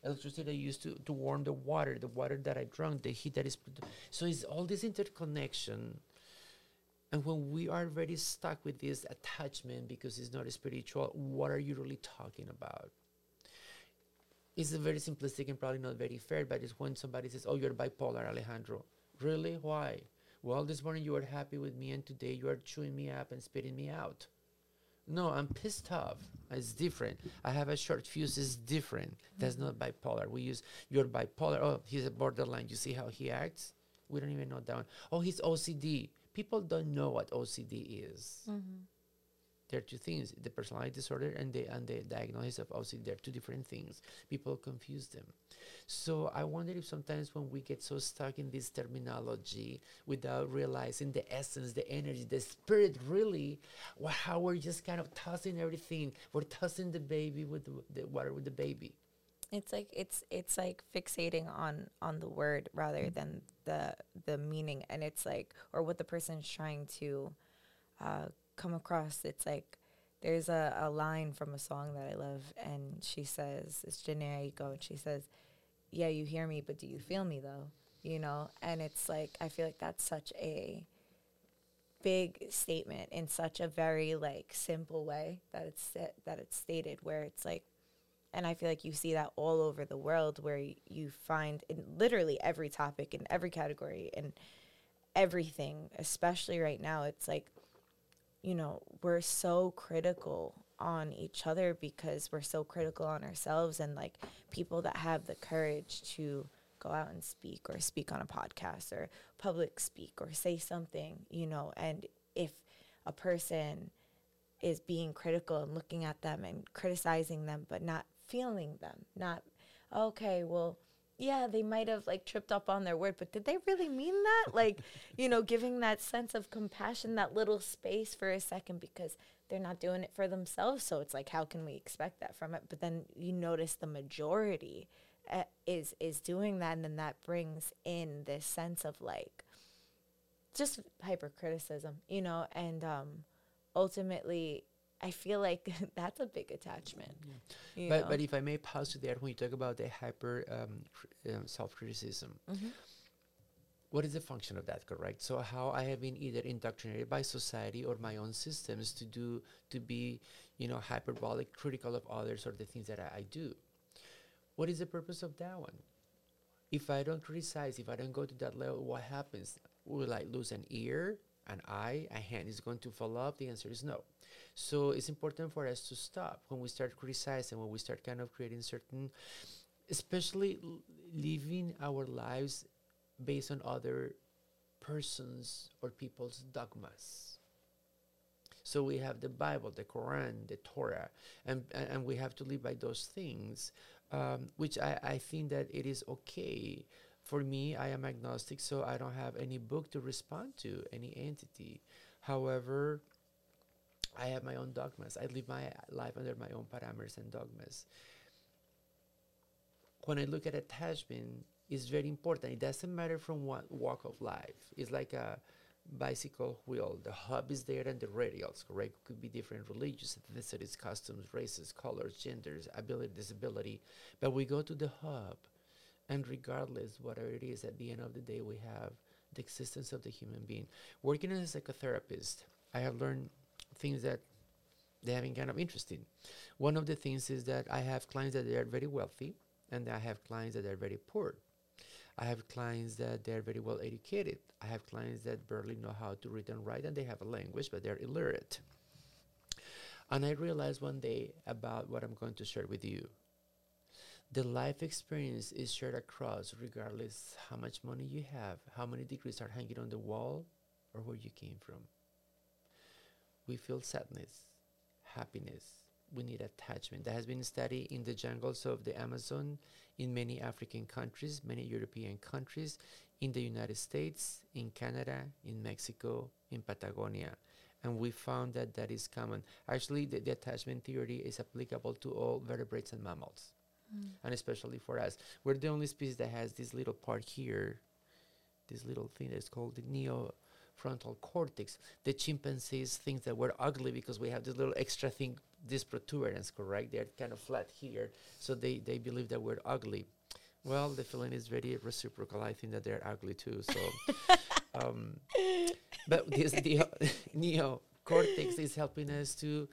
electricity that used to, to warm the water, the water that I drank, the heat that is. So it's all this interconnection And when we are very stuck with this attachment because it's not spiritual, what are you really talking about? It's a very simplistic and probably not very fair, but it's when somebody says, Oh, you're bipolar, Alejandro. Really? Why? Well, this morning you were happy with me, and today you are chewing me up and spitting me out. No, I'm pissed off. It's different. I have a short fuse. It's different. That's not bipolar. We use you're bipolar. Oh, he's a borderline. You see how he acts? We don't even know that one. Oh, he's OCD. People don't know what OCD is. Mm-hmm. There are two things: the personality disorder and the and the diagnosis of OCD. They're two different things. People confuse them. So I wonder if sometimes when we get so stuck in this terminology without realizing the essence, the energy, the spirit, really, wha- how we're just kind of tossing everything. We're tossing the baby with the, the water with the baby. It's like it's it's like fixating on on the word rather than the the meaning, and it's like or what the person's trying to uh, come across. It's like there's a, a line from a song that I love, and she says it's Aiko, and she says, "Yeah, you hear me, but do you feel me though?" You know, and it's like I feel like that's such a big statement in such a very like simple way that it's sa- that it's stated where it's like and I feel like you see that all over the world where y- you find in literally every topic in every category and everything, especially right now, it's like, you know, we're so critical on each other because we're so critical on ourselves and like people that have the courage to go out and speak or speak on a podcast or public speak or say something, you know, and if a person is being critical and looking at them and criticizing them but not feeling them not okay well yeah they might have like tripped up on their word but did they really mean that? Like you know giving that sense of compassion that little space for a second because they're not doing it for themselves. So it's like how can we expect that from it? But then you notice the majority uh, is is doing that. And then that brings in this sense of like just hypercriticism you know? And um ultimately I feel like that's a big attachment. you But know? but if I may pause you there, when you talk about the hyper um, cr- um, self criticism, Mhm. what is the function of that? Correct. So how I have been either indoctrinated by society or my own systems to do to be, you know, hyperbolic, critical of others or the things that I, I do. What is the purpose of that one? If I don't criticize, if I don't go to that level, what happens? Will I lose an ear, an eye, a hand is going to fall off? The answer is no. So it's important for us to stop when we start criticizing, when we start kind of creating certain, especially l- living our lives based on other persons or people's dogmas. So we have the Bible, the Quran, the Torah, and and, and we have to live by those things, um, which I, I think that it is okay. For me, I am agnostic, so I don't have any book to respond to, any entity. However, I have my own dogmas. I live my life under my own parameters and dogmas. When I look at attachment, it's very important. It doesn't matter from what walk of life. It's like a bicycle wheel. The hub is there and the radials, correct? Could be different religions, ethnicities, customs, races, colors, genders, ability, disability. But we go to the hub, and regardless, whatever it is, at the end of the day, we have the existence of the human being. Working as a psychotherapist, I have learned things that they have been kind of interest in. One of the things is that I have clients that they are very wealthy, and I have clients that are very poor. I have clients that they're very well educated. I have clients that barely know how to read and write, and they have a language, but they're illiterate. And I realized one day about what I'm going to share with you. The life experience is shared across, regardless how much money you have, how many degrees are hanging on the wall, or where you came from. We feel sadness, happiness. We need attachment. That has been studied in the jungles of the Amazon, in many African countries, many European countries, in the United States, in Canada, in Mexico, in Patagonia. And we found that that is common. Actually, the, the attachment theory is applicable to all vertebrates and mammals, mm. and especially for us. We're the only species that has this little part here, this little thing that's called the neofrontal cortex. The chimpanzees think that we're ugly because we have this little extra thing, this protuberance, correct? They're kind of flat here, so they, they believe that we're ugly. Well, the feeling is very reciprocal. I think that they're ugly too. So, um, but this the neocortex is helping us to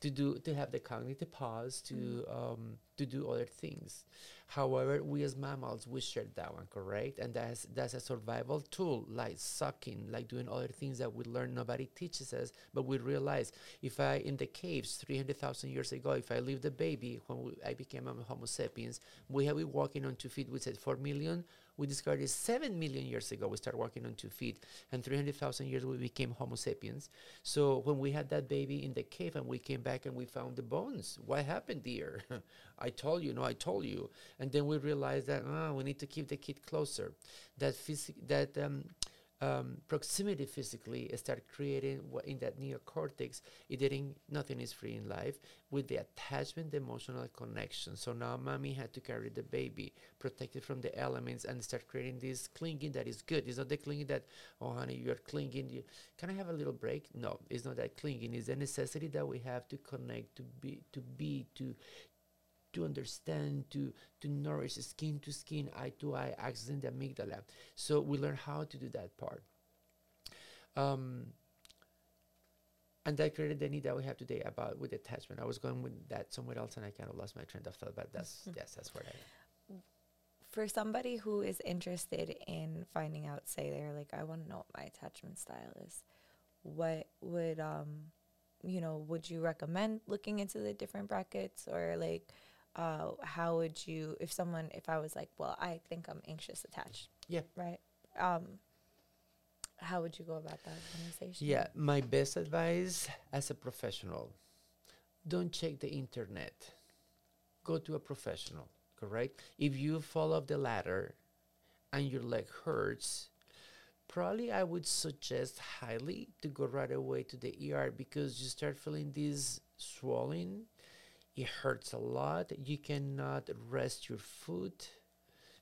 to do to have the cognitive pause to mm. um, to do other things. However, we as mammals we share that one, correct? And that's that's a survival tool, like sucking, like doing other things that we learn nobody teaches us, but we realize if I in the caves three hundred thousand years ago, if I leave the baby when we, I became a Homo sapiens, we have been walking on two feet. We said four million we discovered it 7 million years ago. We started walking on two feet, and 300,000 years we became Homo sapiens. So when we had that baby in the cave and we came back and we found the bones, what happened, dear? I told you, no, I told you. And then we realized that oh, we need to keep the kid closer. That phys- that um, um, proximity physically start creating in that neocortex it didn't nothing is free in life with the attachment the emotional connection. So now mommy had to carry the baby protected from the elements and start creating this clinging that is good. It's not the clinging that oh honey you're clinging you, can i have a little break? No it's not that clinging. It's a necessity that we have to connect to be to be to to understand, to, to nourish skin to skin, eye to eye, accessing the amygdala. So we learn how to do that part. Um, and that created the need that we have today about with attachment. I was going with that somewhere else, and I kind of lost my train of thought. But that's yes, that's where I am. For somebody who is interested in finding out, say they're like, I want to know what my attachment style is. What would um, you know, would you recommend looking into the different brackets or like? Uh, how would you, if someone, if I was like, well, I think I'm anxious attached. Yeah. Right. Um, how would you go about that conversation? Yeah, my best advice as a professional don't check the internet. Go to a professional, correct? If you fall off the ladder and your leg hurts, probably I would suggest highly to go right away to the ER because you start feeling this swelling it hurts a lot. You cannot rest your foot,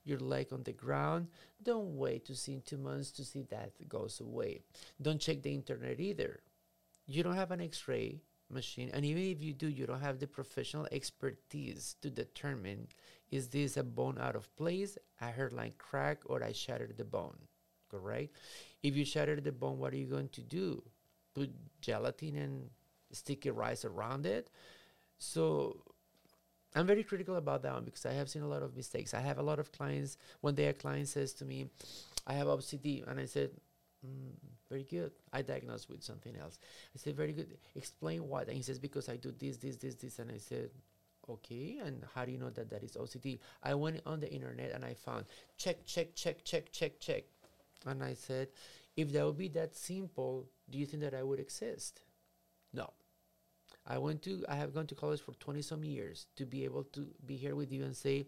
your leg on the ground. Don't wait to see in two months to see that goes away. Don't check the internet either. You don't have an x ray machine, and even if you do, you don't have the professional expertise to determine is this a bone out of place, a hairline crack, or I shattered the bone. Correct? If you shattered the bone, what are you going to do? Put gelatin and sticky rice around it? So I'm very critical about that one because I have seen a lot of mistakes. I have a lot of clients when their client says to me, I have OCD, and I said, mm, very good. I diagnosed with something else. I said, very good. Explain what? And he says, because I do this, this, this, this. And I said, okay. And how do you know that that is OCD? I went on the internet and I found check, check, check, check, check, check. And I said, if that would be that simple, do you think that I would exist? No. I went to I have gone to college for 20 some years to be able to be here with you and say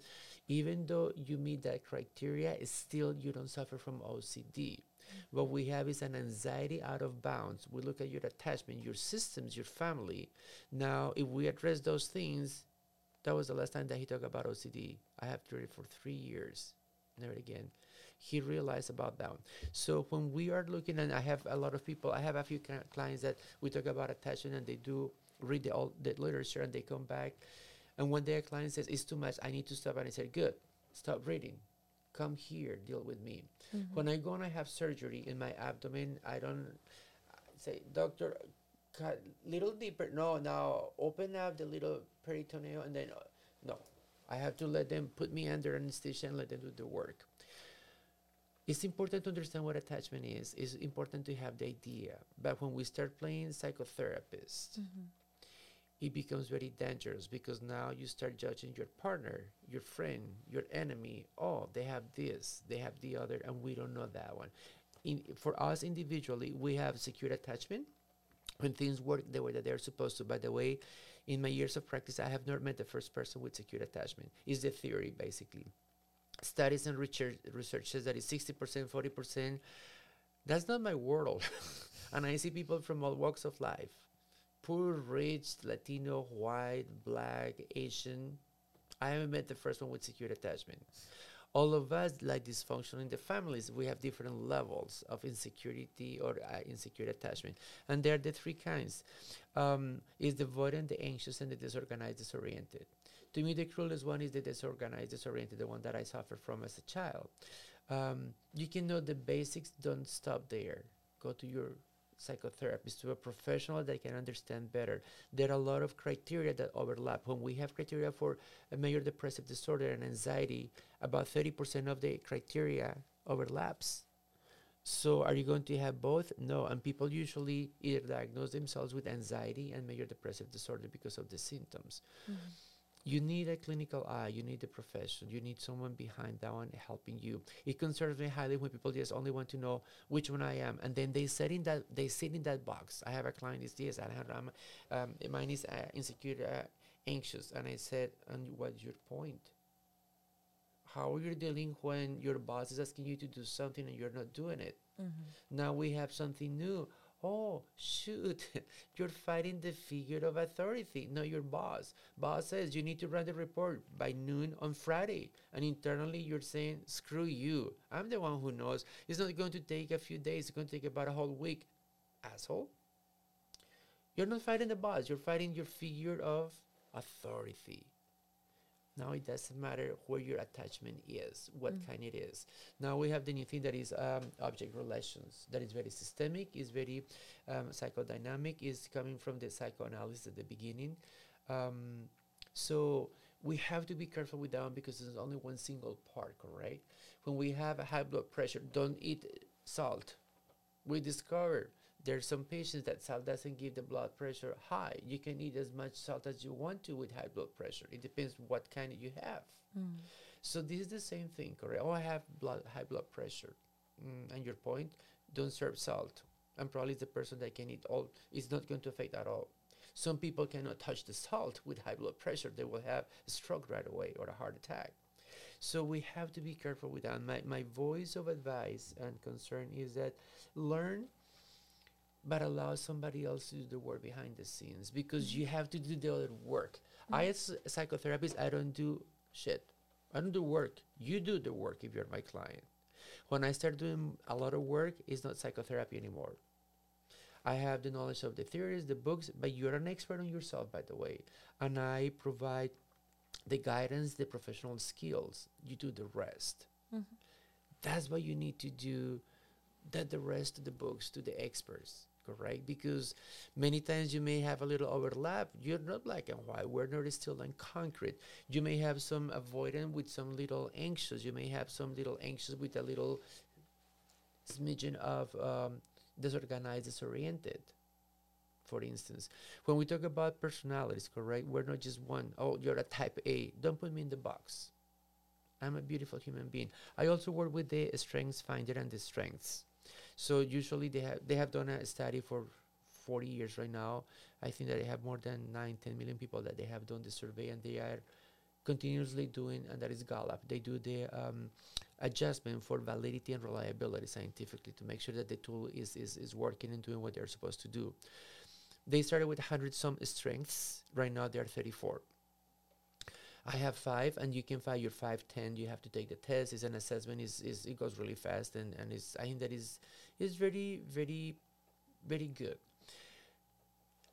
even though you meet that criteria still you don't suffer from OCD what we have is an anxiety out of bounds. We look at your attachment your systems your family. Now if we address those things that was the last time that he talked about OCD I have treated for 3 years. Never again. He realized about that. So when we are looking, and I have a lot of people, I have a few clients that we talk about attachment, and they do read the, all the literature and they come back. And when their client says, it's too much, I need to stop. And I said, good, stop reading. Come here, deal with me. Mm-hmm. When I go and I have surgery in my abdomen, I don't say, doctor, cut little deeper. No, now open up the little peritoneum and then, uh, no. I have to let them put me under anesthesia and let them do the work. It's important to understand what attachment is. It's important to have the idea. But when we start playing psychotherapist, mm-hmm it becomes very dangerous because now you start judging your partner, your friend, your enemy. Oh, they have this, they have the other, and we don't know that one. In, for us individually, we have secure attachment when things work the way that they're supposed to. By the way, in my years of practice, I have not met the first person with secure attachment. Is the theory basically? Studies and research, research says that it's 60%, 40%. That's not my world. and I see people from all walks of life poor, rich, Latino, white, black, Asian. I haven't met the first one with secure attachment. All of us like dysfunction in the families. We have different levels of insecurity or uh, insecure attachment, and there are the three kinds: um, is the avoidant, the anxious, and the disorganized, disoriented. To me, the cruelest one is the disorganized, disoriented, the one that I suffered from as a child. Um, you can know the basics. Don't stop there go to your psychotherapist, to a professional that can understand better. There are a lot of criteria that overlap. When we have criteria for a major depressive disorder and anxiety, about 30% of the criteria overlaps. So, are you going to have both? No. And people usually either diagnose themselves with anxiety and major depressive disorder because of the symptoms. Mm-hmm you need a clinical eye, you need a profession, you need someone behind that one helping you. It concerns me highly when people just only want to know which one I am, and then they sit in that they sit in that box. I have a client is this, Alejandro, I'm, um, mine is uh, insecure, uh, anxious, and I said, and what's your point? How are you dealing when your boss is asking you to do something and you're not doing it? Mm-hmm. Now we have something new oh shoot you're fighting the figure of authority not your boss. Boss says you need to run the report by noon on friday and internally you're saying screw you i'm the one who knows. It's not going to take a few days it's going to take about a whole week. Asshole. You're not fighting the boss you're fighting your figure of authority now it doesn't matter where your attachment is, what mm. kind it is. Now we have the new thing that is um, object relations. That is very systemic, is very um, psychodynamic, is coming from the psychoanalysis at the beginning. Um, so we have to be careful with that one because there's only one single part, correct? When we have a high blood pressure, don't eat salt. We discover there's some patients that salt doesn't give the blood pressure high. You can eat as much salt as you want to with high blood pressure. It depends what kind you have. Mm. So this is the same thing, correct? Oh, I have blood, high blood pressure. Mm, and your point, don't serve salt. And probably the person that can eat all is not going to affect at all. Some people cannot touch the salt with high blood pressure. They will have a stroke right away or a heart attack. So we have to be careful with that. My, my voice of advice and concern is that learn but allow somebody else to do the work behind the scenes because you have to do the other work. Mm-hmm. I, as a psychotherapist, I don't do shit. I don't do work. You do the work if you're my client. When I start doing a lot of work, it's not psychotherapy anymore. I have the knowledge of the theories, the books, but you're an expert on yourself, by the way. And I provide the guidance, the professional skills. You do the rest. Mm-hmm. That's what you need to do. That the rest of the books to the experts correct? Because many times you may have a little overlap. You're not black and white. We're not still in concrete. You may have some avoidant with some little anxious. You may have some little anxious with a little smidgen of um, disorganized, disoriented. For instance, when we talk about personalities, correct? We're not just one. Oh, you're a type A. Don't put me in the box. I'm a beautiful human being. I also work with the strengths finder and the strengths. So usually they have they have done a study for 40 years right now. I think that they have more than 9, 10 million people that they have done the survey and they are continuously doing, and that is Gallup. They do the um, adjustment for validity and reliability scientifically to make sure that the tool is, is, is working and doing what they're supposed to do. They started with 100 some strengths. Right now, they're 34. I have five, and you can find your five ten. You have to take the test. It's an assessment. is is it goes really fast, and and it's I think that is is very very very good.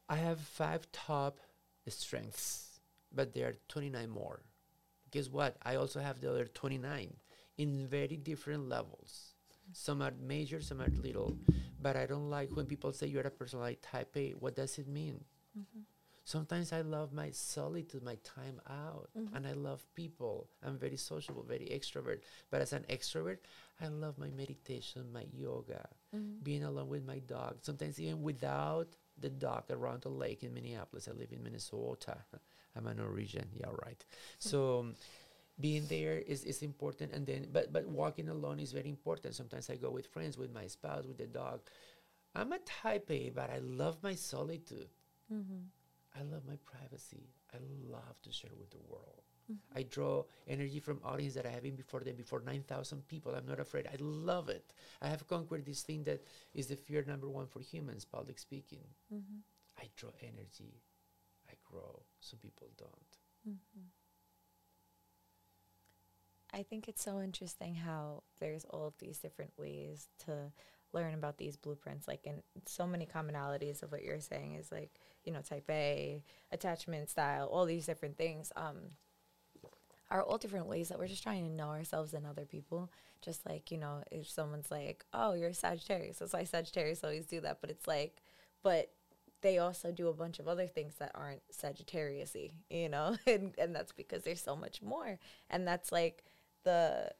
I have five top strengths, but there are twenty nine more. Guess what? I also have the other twenty nine in very different levels. Some are major, some are little. But I don't like when people say you're a person like type A. What does it mean? Mm-hmm Sometimes I love my solitude, my time out, mm-hmm. and I love people. I'm very sociable, very extrovert. But as an extrovert, I love my meditation, my yoga, mm-hmm. being alone with my dog. Sometimes even without the dog around the lake in Minneapolis. I live in Minnesota. I'm a Norwegian. Yeah, right. so um, being there is, is important and then but but walking alone is very important. Sometimes I go with friends, with my spouse, with the dog. I'm a type A, but I love my solitude. Mm-hmm. I love my privacy. I love to share with the world. Mm-hmm. I draw energy from audience that I have been before them, before 9,000 people. I'm not afraid. I love it. I have conquered this thing that is the fear number one for humans, public speaking. Mm-hmm. I draw energy. I grow. Some people don't. Mm-hmm. I think it's so interesting how there's all of these different ways to learn about these blueprints like in so many commonalities of what you're saying is like you know type a attachment style all these different things um are all different ways that we're just trying to know ourselves and other people. Just like, you know, if someone's like, oh, you're a Sagittarius, that's why Sagittarius always do that. But it's like, but they also do a bunch of other things that aren't Sagittarius you know? and, and that's because there's so much more. And that's like the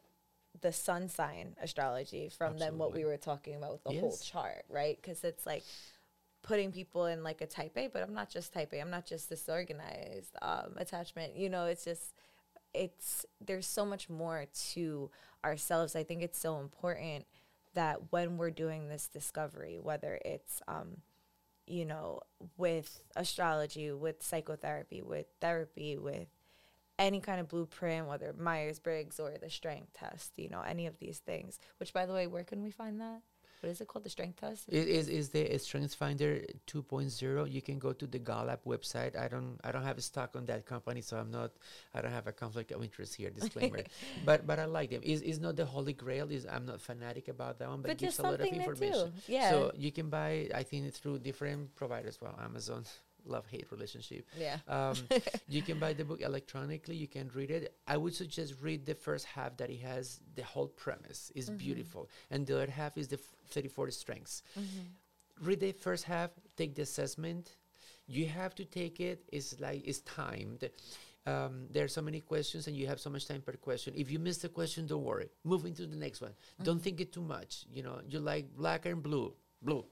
the sun sign astrology from Absolutely. then what we were talking about with the yes. whole chart, right? Because it's like putting people in like a type A, but I'm not just type A. I'm not just disorganized um, attachment. You know, it's just it's there's so much more to ourselves. I think it's so important that when we're doing this discovery, whether it's um, you know, with astrology, with psychotherapy, with therapy, with any kind of blueprint, whether Myers Briggs or the strength test, you know, any of these things. Which, by the way, where can we find that? what is it called? The strength test? It is is the Strength Finder 2.0. You can go to the Gallup website. I don't I don't have a stock on that company, so I'm not I don't have a conflict of interest here. Disclaimer. but but I like them. Is is not the holy grail. Is I'm not fanatic about that one, but, but gives a lot of information. Yeah. So you can buy I think through different providers. Well, Amazon love hate relationship. Yeah. Um, you can buy the book electronically. You can read it. I would suggest read the first half that it has the whole premise is mm-hmm. beautiful, and the other half is the f- 34 strengths. Mm-hmm. Read the first half. Take the assessment. You have to take it. It's like it's timed. Um, there are so many questions and you have so much time per question. If you miss the question, don't worry. Move into the next one. Mm-hmm. Don't think it too much. You know, you like black and blue. Blue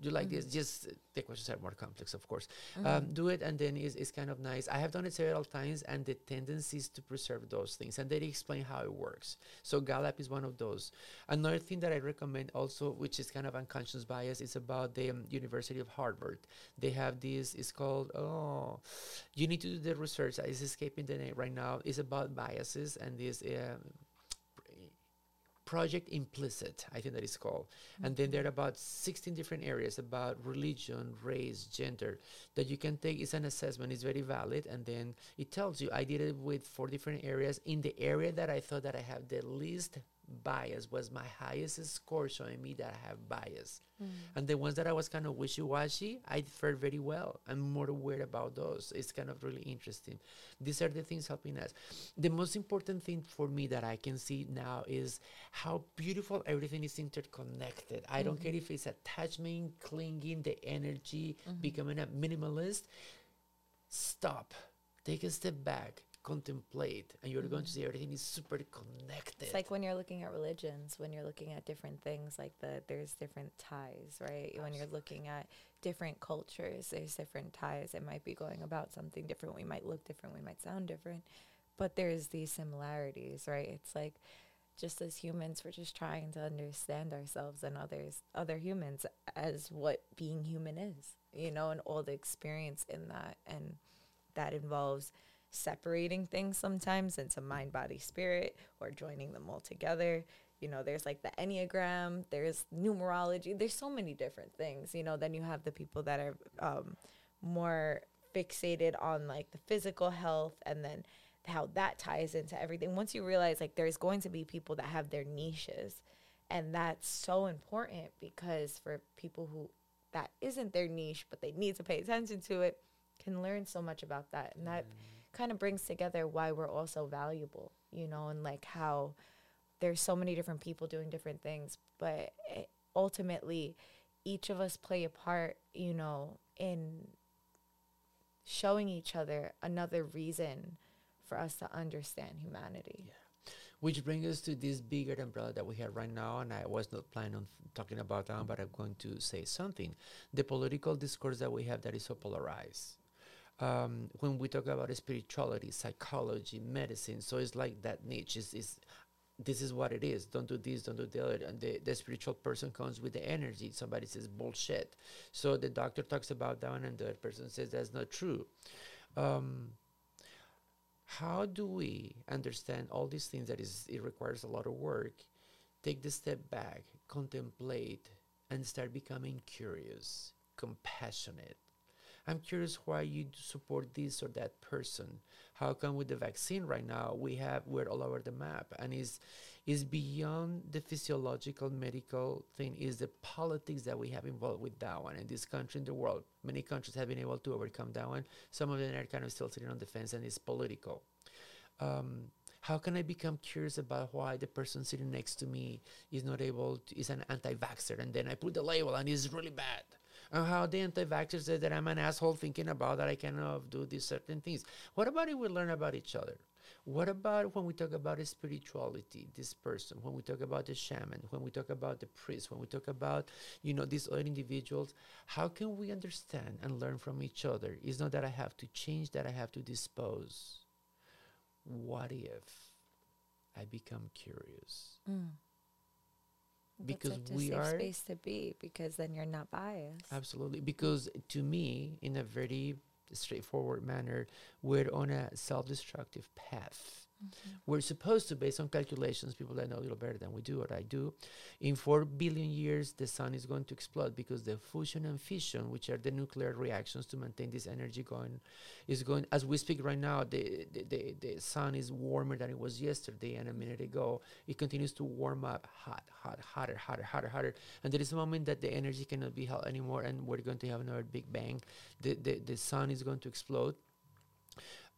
do like mm-hmm. this just the questions are more complex of course. Mm-hmm. um, do it and then it's, is kind of nice. I have done it several times and the tendency is to preserve those things and they explain how it works. So gallup is one of those. Another thing that i recommend also which is kind of unconscious bias is about the um, university of harvard. They have this it's called oh you need to do the research. It's escaping the name right now. It's about biases and this um, Project Implicit, I think that is called. Mm-hmm. And then there are about 16 different areas about religion, race, gender that you can take. It's an assessment, it's very valid. And then it tells you, I did it with four different areas. In the area that I thought that I have the least bias was my highest score showing me that I have bias. Mm. And the ones that I was kind of wishy washy, I fared very well. I'm more aware about those. It's kind of really interesting. These are the things helping us. The most important thing for me that I can see now is how beautiful everything is interconnected. I mm-hmm. don't care if it's attachment, clinging, the energy, mm-hmm. becoming a minimalist. Stop. Take a step back contemplate and you're mm-hmm. going to see everything is super connected. It's like when you're looking at religions when you're looking at different things like the there's different ties right? Absolutely. when you're looking at different cultures there's different ties. It might be going about something different. We might look different. We might sound different. But there's these similarities right? It's like just as humans we're just trying to understand ourselves and others other humans as what being human is you know and all the experience in that. And that involves separating things sometimes into mind, body, spirit, or joining them all together. You know, there's like the Enneagram, there's numerology, there's so many different things. You know, then you have the people that are um, more fixated on like the physical health and then how that ties into everything. Once you realize like there's going to be people that have their niches, and that's so important because for people who that isn't their niche, but they need to pay attention to it, can learn so much about that. And that. Mm kind of brings together why we're all so valuable, you know, and like how there's so many different people doing different things, but eh, ultimately each of us play a part, you know, in showing each other another reason for us to understand humanity. Yeah. Which brings us to this bigger umbrella that we have right now, and I was not planning on talking about that, but I'm going to say something. The political discourse that we have that is so polarized um, when we talk about spirituality, psychology, medicine, so it's like that niche is, is this is what it is. Don't do this, don't do the other. And the, the spiritual person comes with the energy. Somebody says bullshit. So the doctor talks about that and the other person says that's not true. Um, how do we understand all these things that is it requires a lot of work? Take the step back, contemplate, and start becoming curious, compassionate, I'm curious why you support this or that person. How come with the vaccine right now we have we're all over the map and is is beyond the physiological medical thing is the politics that we have involved with that one in this country in the world. Many countries have been able to overcome that one. Some of them are kind of still sitting on the fence and it's political. Um, How can I become curious about why the person sitting next to me is not able to, is an anti-vaxxer, and then I put the label and it's really bad. How the anti-vaxxer says that I'm an asshole thinking about that I cannot do these certain things. What about if we learn about each other? What about when we talk about spirituality, this person, when we talk about the shaman, when we talk about the priest, when we talk about, you know, these other individuals, how can we understand and learn from each other? It's not that I have to change, that I have to dispose. What if I become curious? Mm. Because That's we a safe are space to be because then you're not biased. Absolutely. Because to me, in a very straightforward manner, we're on a self destructive path. Mm-hmm. We're supposed to, based on calculations, people that know a little better than we do, what I do, in four billion years, the sun is going to explode because the fusion and fission, which are the nuclear reactions to maintain this energy going, is going. As we speak right now, the, the, the, the sun is warmer than it was yesterday and a minute ago. It continues to warm up hot, hot, hotter, hotter, hotter, hotter. And there is a moment that the energy cannot be held anymore and we're going to have another big bang. The, the, the sun is going to explode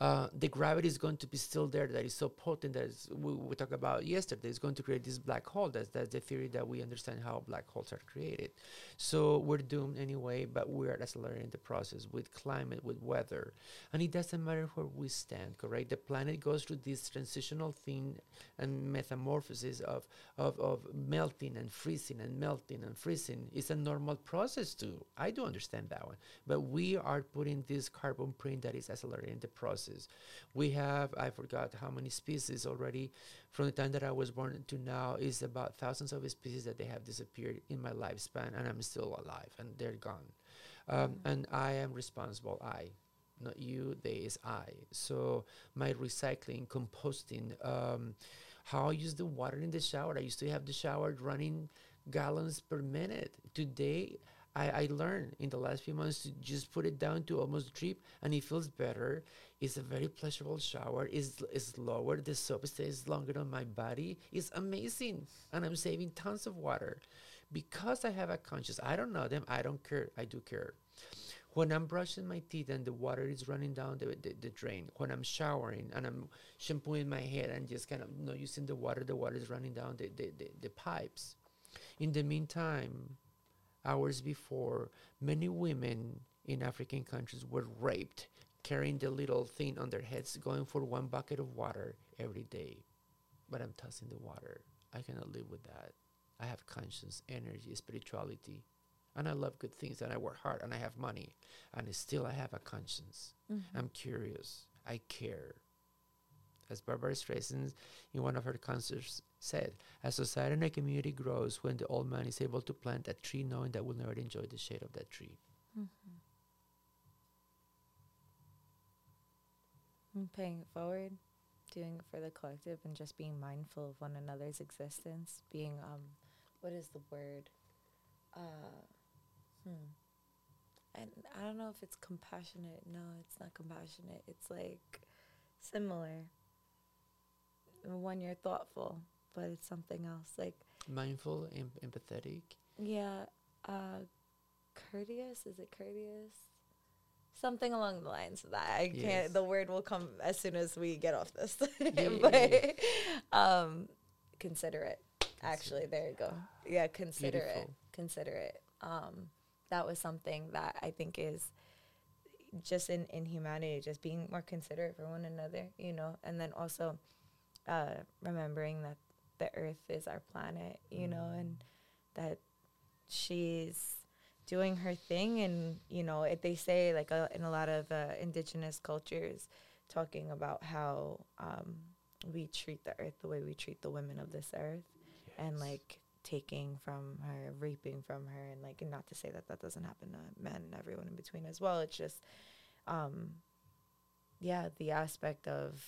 uh, the gravity is going to be still there that is so potent that we, we talked about yesterday it's going to create this black hole. That's, that's the theory that we understand how black holes are created. So we're doomed anyway but we're accelerating the process with climate with weather. And it doesn't matter where we stand correct? The planet goes through this transitional thing and metamorphosis of, of, of melting and freezing and melting and freezing. It's a normal process too. I do understand that one. But we are putting this carbon print that is accelerating the process we have, I forgot how many species already from the time that I was born to now is about thousands of species that they have disappeared in my lifespan and I'm still alive and they're gone. Um, mm-hmm. And I am responsible, I, not you, they is I. So my recycling, composting, um, how I use the water in the shower. I used to have the shower running gallons per minute. Today, I, I learned in the last few months to just put it down to almost drip and it feels better. It's a very pleasurable shower. It's, it's lower. The soap stays longer on my body. It's amazing. And I'm saving tons of water because I have a conscience. I don't know them. I don't care. I do care. When I'm brushing my teeth and the water is running down the, the, the drain, when I'm showering and I'm shampooing my head and just kind of not using the water, the water is running down the, the, the, the pipes. In the meantime, hours before, many women in African countries were raped, carrying the little thing on their heads, going for one bucket of water every day. But I'm tossing the water. I cannot live with that. I have conscience, energy, spirituality, and I love good things, and I work hard, and I have money, and still I have a conscience. Mm-hmm. I'm curious. I care. As Barbra Streisand in one of her concerts said, a society and a community grows when the old man is able to plant a tree knowing that we'll never enjoy the shade of that tree. Mm-hmm. And paying it forward, doing it for the collective, and just being mindful of one another's existence. Being, um, what is the word? Uh, hmm. And I don't know if it's compassionate. No, it's not compassionate. It's like similar. When you're thoughtful, but it's something else. Like mindful, em- empathetic. Yeah, uh, courteous. Is it courteous? Something along the lines of that. I yes. can't. The word will come as soon as we get off this. but um, considerate. Actually, there you go. Yeah, considerate. Beautiful. Considerate. Um, that was something that I think is just in, in humanity, just being more considerate for one another, you know, and then also uh, remembering that the earth is our planet, you mm. know, and that she's doing her thing. And, you know, it, they say, like, uh, in a lot of uh, indigenous cultures, talking about how um, we treat the earth the way we treat the women of this earth. Yes. And, like, taking from her, reaping from her, and, like, and not to say that that doesn't happen to men and everyone in between as well. It's just, um, yeah, the aspect of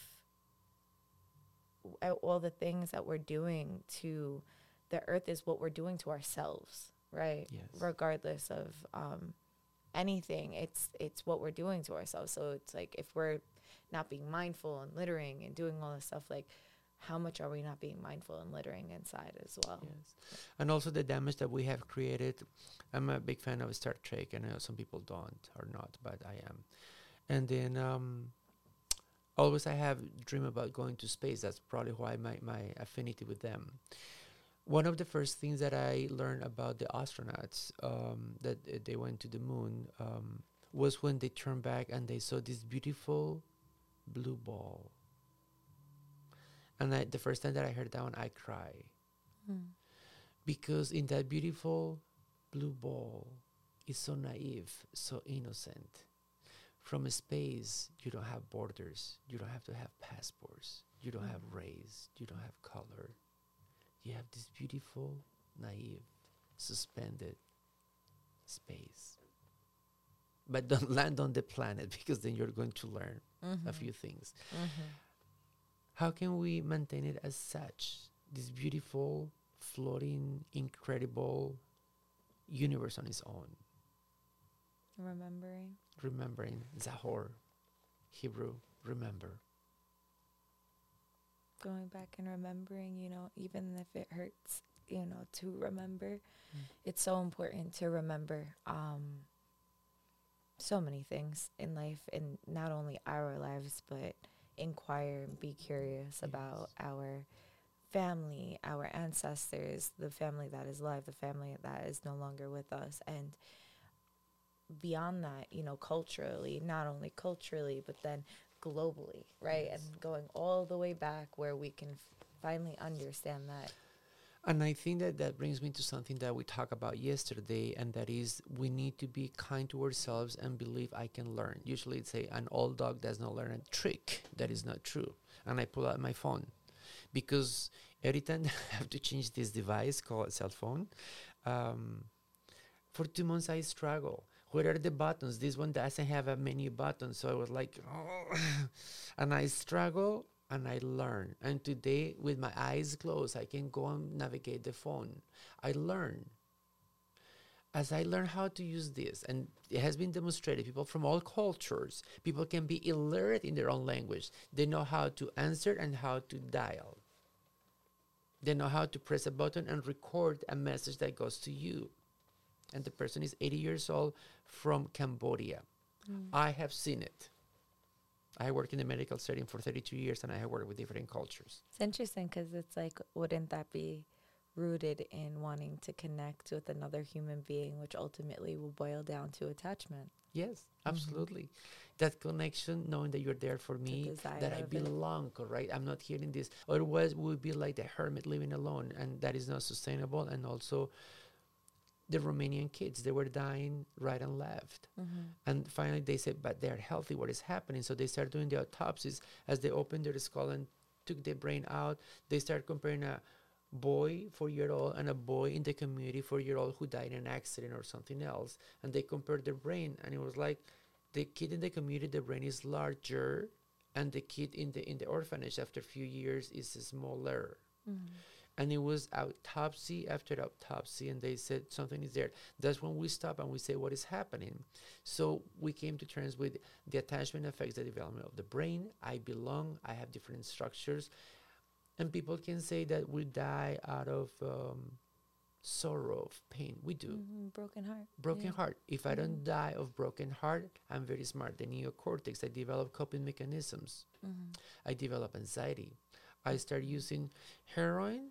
all the things that we're doing to the earth is what we're doing to ourselves, right? Yes. Regardless of um, anything, it's it's what we're doing to ourselves. So it's like if we're not being mindful and littering and doing all this stuff, like how much are we not being mindful and littering inside as well? Yes, and also the damage that we have created. I'm a big fan of Star Trek, and I know some people don't or not, but I am. And then um, always I have dream about going to space. That's probably why my, my affinity with them. One of the first things that I learned about the astronauts um, that uh, they went to the moon um, was when they turned back and they saw this beautiful blue ball. And I, the first time that I heard that one, I cried Mm. because in that beautiful blue ball is so naive, so innocent. From space, you don't have borders. You don't have to have passports. You don't have Mhm. race. You don't have color. You have this beautiful, naive, suspended space. But don't land on the planet because then you're going to learn a Mhm. few things. Mhm. How can we maintain it as such? This beautiful, floating, incredible universe on its own. Remembering. Remembering Zahor, Hebrew, remember. Going back and remembering, you know, even if it hurts, you know, to remember, it's so important to remember um, so many things in life, and not only our lives, but inquire and be curious about our family, our ancestors, the family that is alive, the family that is no longer with us, and beyond that, you know, culturally, not only culturally, but then globally, right? Yes. And going all the way back where we can f- finally understand that. And I think that that brings me to something that we talked about yesterday, and that is we need to be kind to ourselves and believe I can learn. Usually, it's a an old dog does not learn a trick. That is not true. And I pull out my phone because every time I have to change this device called a cell phone, um, for two months I struggle. Where are the buttons? This one doesn't have a menu button, so I was like, oh. and I struggle and I learn. And today, with my eyes closed, I can go and navigate the phone. I learn. As I learn how to use this, and it has been demonstrated, people from all cultures, people can be illiterate in their own language. They know how to answer and how to dial. They know how to press a button and record a message that goes to you. And the person is 80 years old from Cambodia. Mm. I have seen it. I worked in the medical setting for 32 years and I have worked with different cultures. It's interesting because it's like, wouldn't that be rooted in wanting to connect with another human being, which ultimately will boil down to attachment? Yes, mm-hmm. absolutely. That connection, knowing that you're there for me, desire that I of it. belong, correct? I'm not here in this. Otherwise, we would be like the hermit living alone, and that is not sustainable. And also, the Romanian kids, they were dying right and left. Mm-hmm. And finally, they said, but they're healthy. What is happening? So they start doing the autopsies. As they opened their skull and took the brain out, they start comparing a boy, four year old, and a boy in the community, four year old, who died in an accident or something else. And they compared their brain, and it was like the kid in the community, the brain is larger, and the kid in the in the orphanage after a few years is smaller mm-hmm. And it was autopsy after autopsy and they said something is there. That's when we stop and we say what is happening? So we came to terms with the attachment affects the development of the brain. I belong. I have different structures. And people can say that we die out of um, sorrow of pain. We do. Mhm, Broken heart. broken Yeah. heart. If i don't die of broken heart i'm very smart. The neocortex i develop coping mechanisms. Mhm. I develop anxiety. I start using heroin.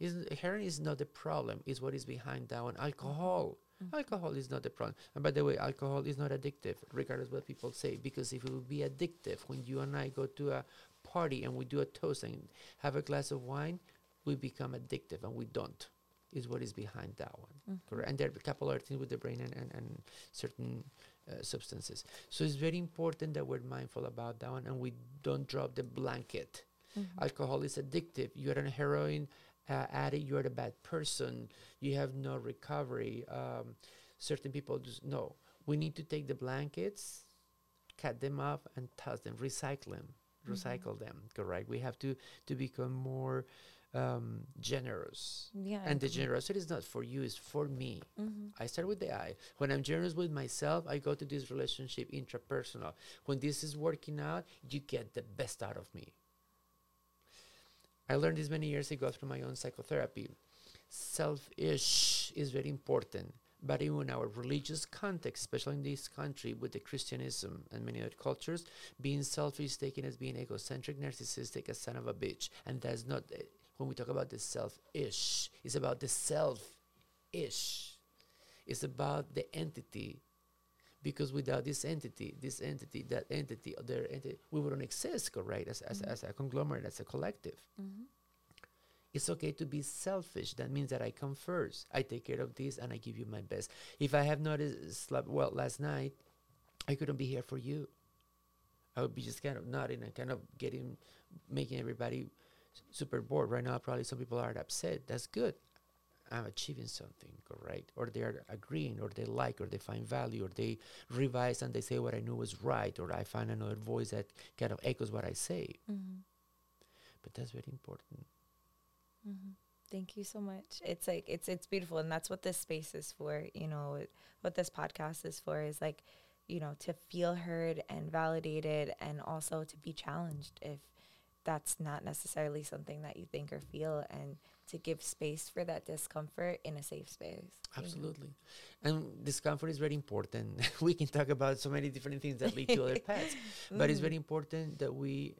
Is heroin is not the problem. Is what is behind that one. Alcohol. Mm-hmm. Alcohol is not the problem. And by the way, alcohol is not addictive, regardless what people say. Because if it would be addictive, when you and I go to a party and we do a toast and have a glass of wine, we become addictive, and we don't. Is what is behind that one. Mm-hmm. Correct. And there are a couple other things with the brain and, and, and certain uh, substances. So it's very important that we're mindful about that one and we don't drop the blanket. Mm-hmm. Alcohol is addictive. You're a heroin uh, addict. You're a bad person. You have no recovery. Um, certain people just no. We need to take the blankets, cut them up, and toss them, recycle them, recycle them. Correct. We have to to become more um, generous. Yeah. And the generosity is not for you; it's for me. Mhm. I start with the I. When I'm generous with myself, I go to this relationship intrapersonal. When this is working out, you get the best out of me. I learned this many years ago through my own psychotherapy. Selfish is very important. But in our religious context, especially in this country with the Christianism and many other cultures, being selfish is taken as being egocentric, narcissistic, a son of a bitch. And that's not, uh, when we talk about the self ish, it's about the self ish. It's about the entity. Because without this entity, this entity, that entity, other entity, we wouldn't exist, correct? As, as, as a conglomerate, as a collective. It's okay to be selfish. That means that I come first. I take care of this and I give you my best. If I have not uh, slept well last night, I couldn't be here for you. I would be just kind of nodding and kind of getting, making everybody super bored. Right now, probably some people are upset. That's good. I'm achieving something, correct? Or they are agreeing, or they like, or they find value, or they revise and they say what I knew was right, or I find another voice that kind of echoes what I say. Mm-hmm. But that's very important. Mm-hmm. Thank you so much. It's like it's it's beautiful, and that's what this space is for. You know, what this podcast is for is like, you know, to feel heard and validated, and also to be challenged if that's not necessarily something that you think or feel, and to give space for that discomfort in a safe space. you know? Absolutely. And discomfort is very important. we can talk about so many different things that lead to other paths, but it's Mhm. very important that we,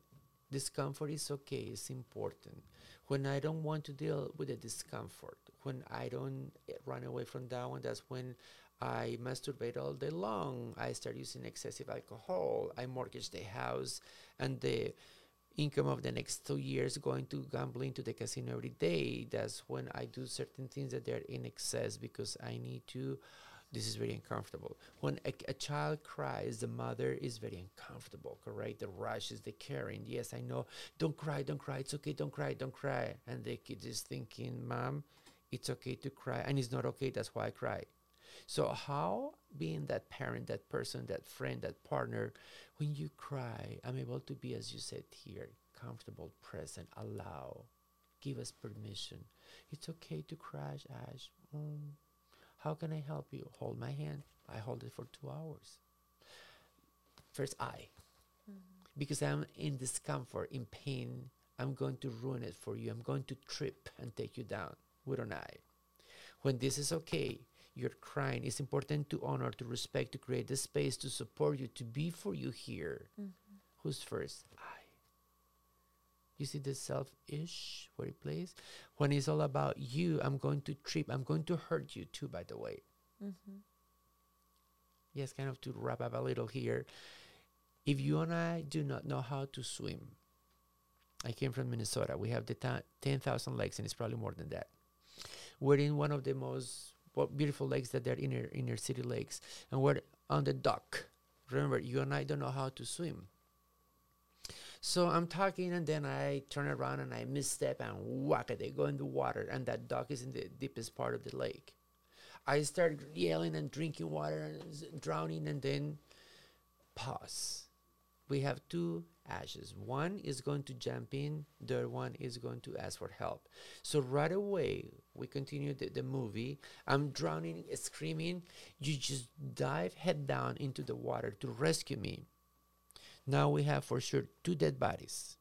discomfort is okay, it's important. When I don't want to deal with the discomfort, when I don't eh, run away from that one, that's when I masturbate all day long. I start using excessive alcohol. I mortgage the house and the income of the next two years going to gambling to the casino every day. That's when I do certain things that they're in excess because I need to. This is very uncomfortable. When a, a child cries, the mother is very uncomfortable, correct? The rush is the caring. Yes, I know. Don't cry, don't cry. It's okay, don't cry, don't cry. And the kid is thinking, Mom, it's okay to cry. And it's not okay, that's why I cry. So, how being that parent, that person, that friend, that partner, when you cry, I'm able to be, as you said here, comfortable, present, allow, give us permission. It's okay to cry, Ash. Mm, how can I help you? Hold my hand. I hold it for two hours. First, I. Because I'm in discomfort, in pain, I'm going to ruin it for you. I'm going to trip and take you down with an eye. When this is okay, you're crying. It's important to honor, to respect, to create the space to support you, to be for you here. Who's first? I. You see the self-ish where it plays? When it's all about you, I'm going to trip. I'm going to hurt you too, by the way. Mhm. Yes, kind of to wrap up a little here. If you and I do not know how to swim, I came from Minnesota. We have the ta- 10,000 lakes, and it's probably more than that. We're in one of the most well, beautiful lakes that they're inner inner city lakes, and we're on the dock. Remember, you and I don't know how to swim. So I'm talking, and then I turn around and I misstep and whack. I go in the water, and that dock is in the deepest part of the lake. I start yelling and drinking water and drowning, and then pause. We have two ashes. One is going to jump in, the other one is going to ask for help. So right away, we continue the, the movie. I'm drowning, screaming. You just dive head down into the water to rescue me. Now we have for sure two dead bodies.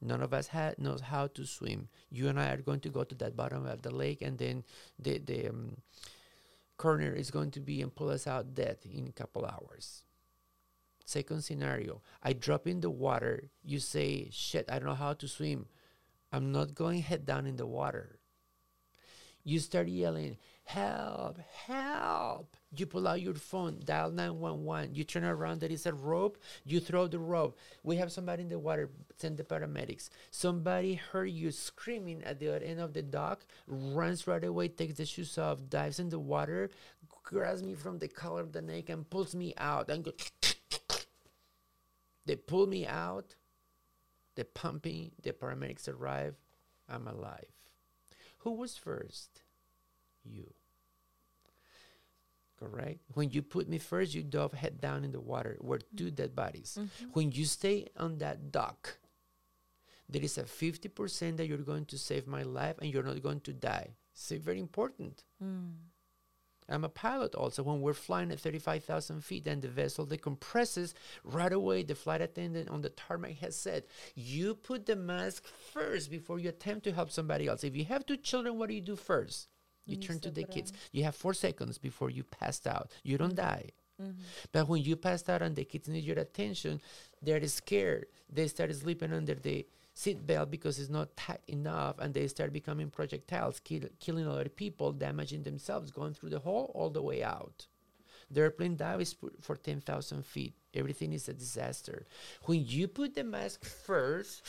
None of us ha- knows how to swim. You and I are going to go to that bottom of the lake, and then the the um, coroner is going to be and pull us out dead in a couple hours. Second scenario: I drop in the water. You say, "Shit, I don't know how to swim." I'm not going head down in the water. You start yelling, help, help. You pull out your phone, dial 911. You turn around, there is a rope. You throw the rope. We have somebody in the water, send the paramedics. Somebody heard you screaming at the other end of the dock, runs right away, takes the shoes off, dives in the water, grabs me from the collar of the neck, and pulls me out. And go they pull me out. They pump me. The paramedics arrive. I'm alive. Who was first? You. Correct? When you put me first, you dove head down in the water. We're two dead bodies. When you stay on that dock, there is a 50% that you're going to save my life and you're not going to die. It's very important. Mm. I'm a pilot also. When we're flying at 35,000 feet and the vessel decompresses, right away the flight attendant on the tarmac has said, You put the mask first before you attempt to help somebody else. If you have two children, what do you do first? You turn to the kids. You have four seconds before you passed out. You don't die. Mm-hmm. But when you passed out and the kids need your attention, they're scared. They start sleeping under the seat belt because it's not tight enough, and they start becoming projectiles, kill, killing other people, damaging themselves, going through the hole all the way out. The airplane dives for, for 10,000 feet. Everything is a disaster. When you put the mask first,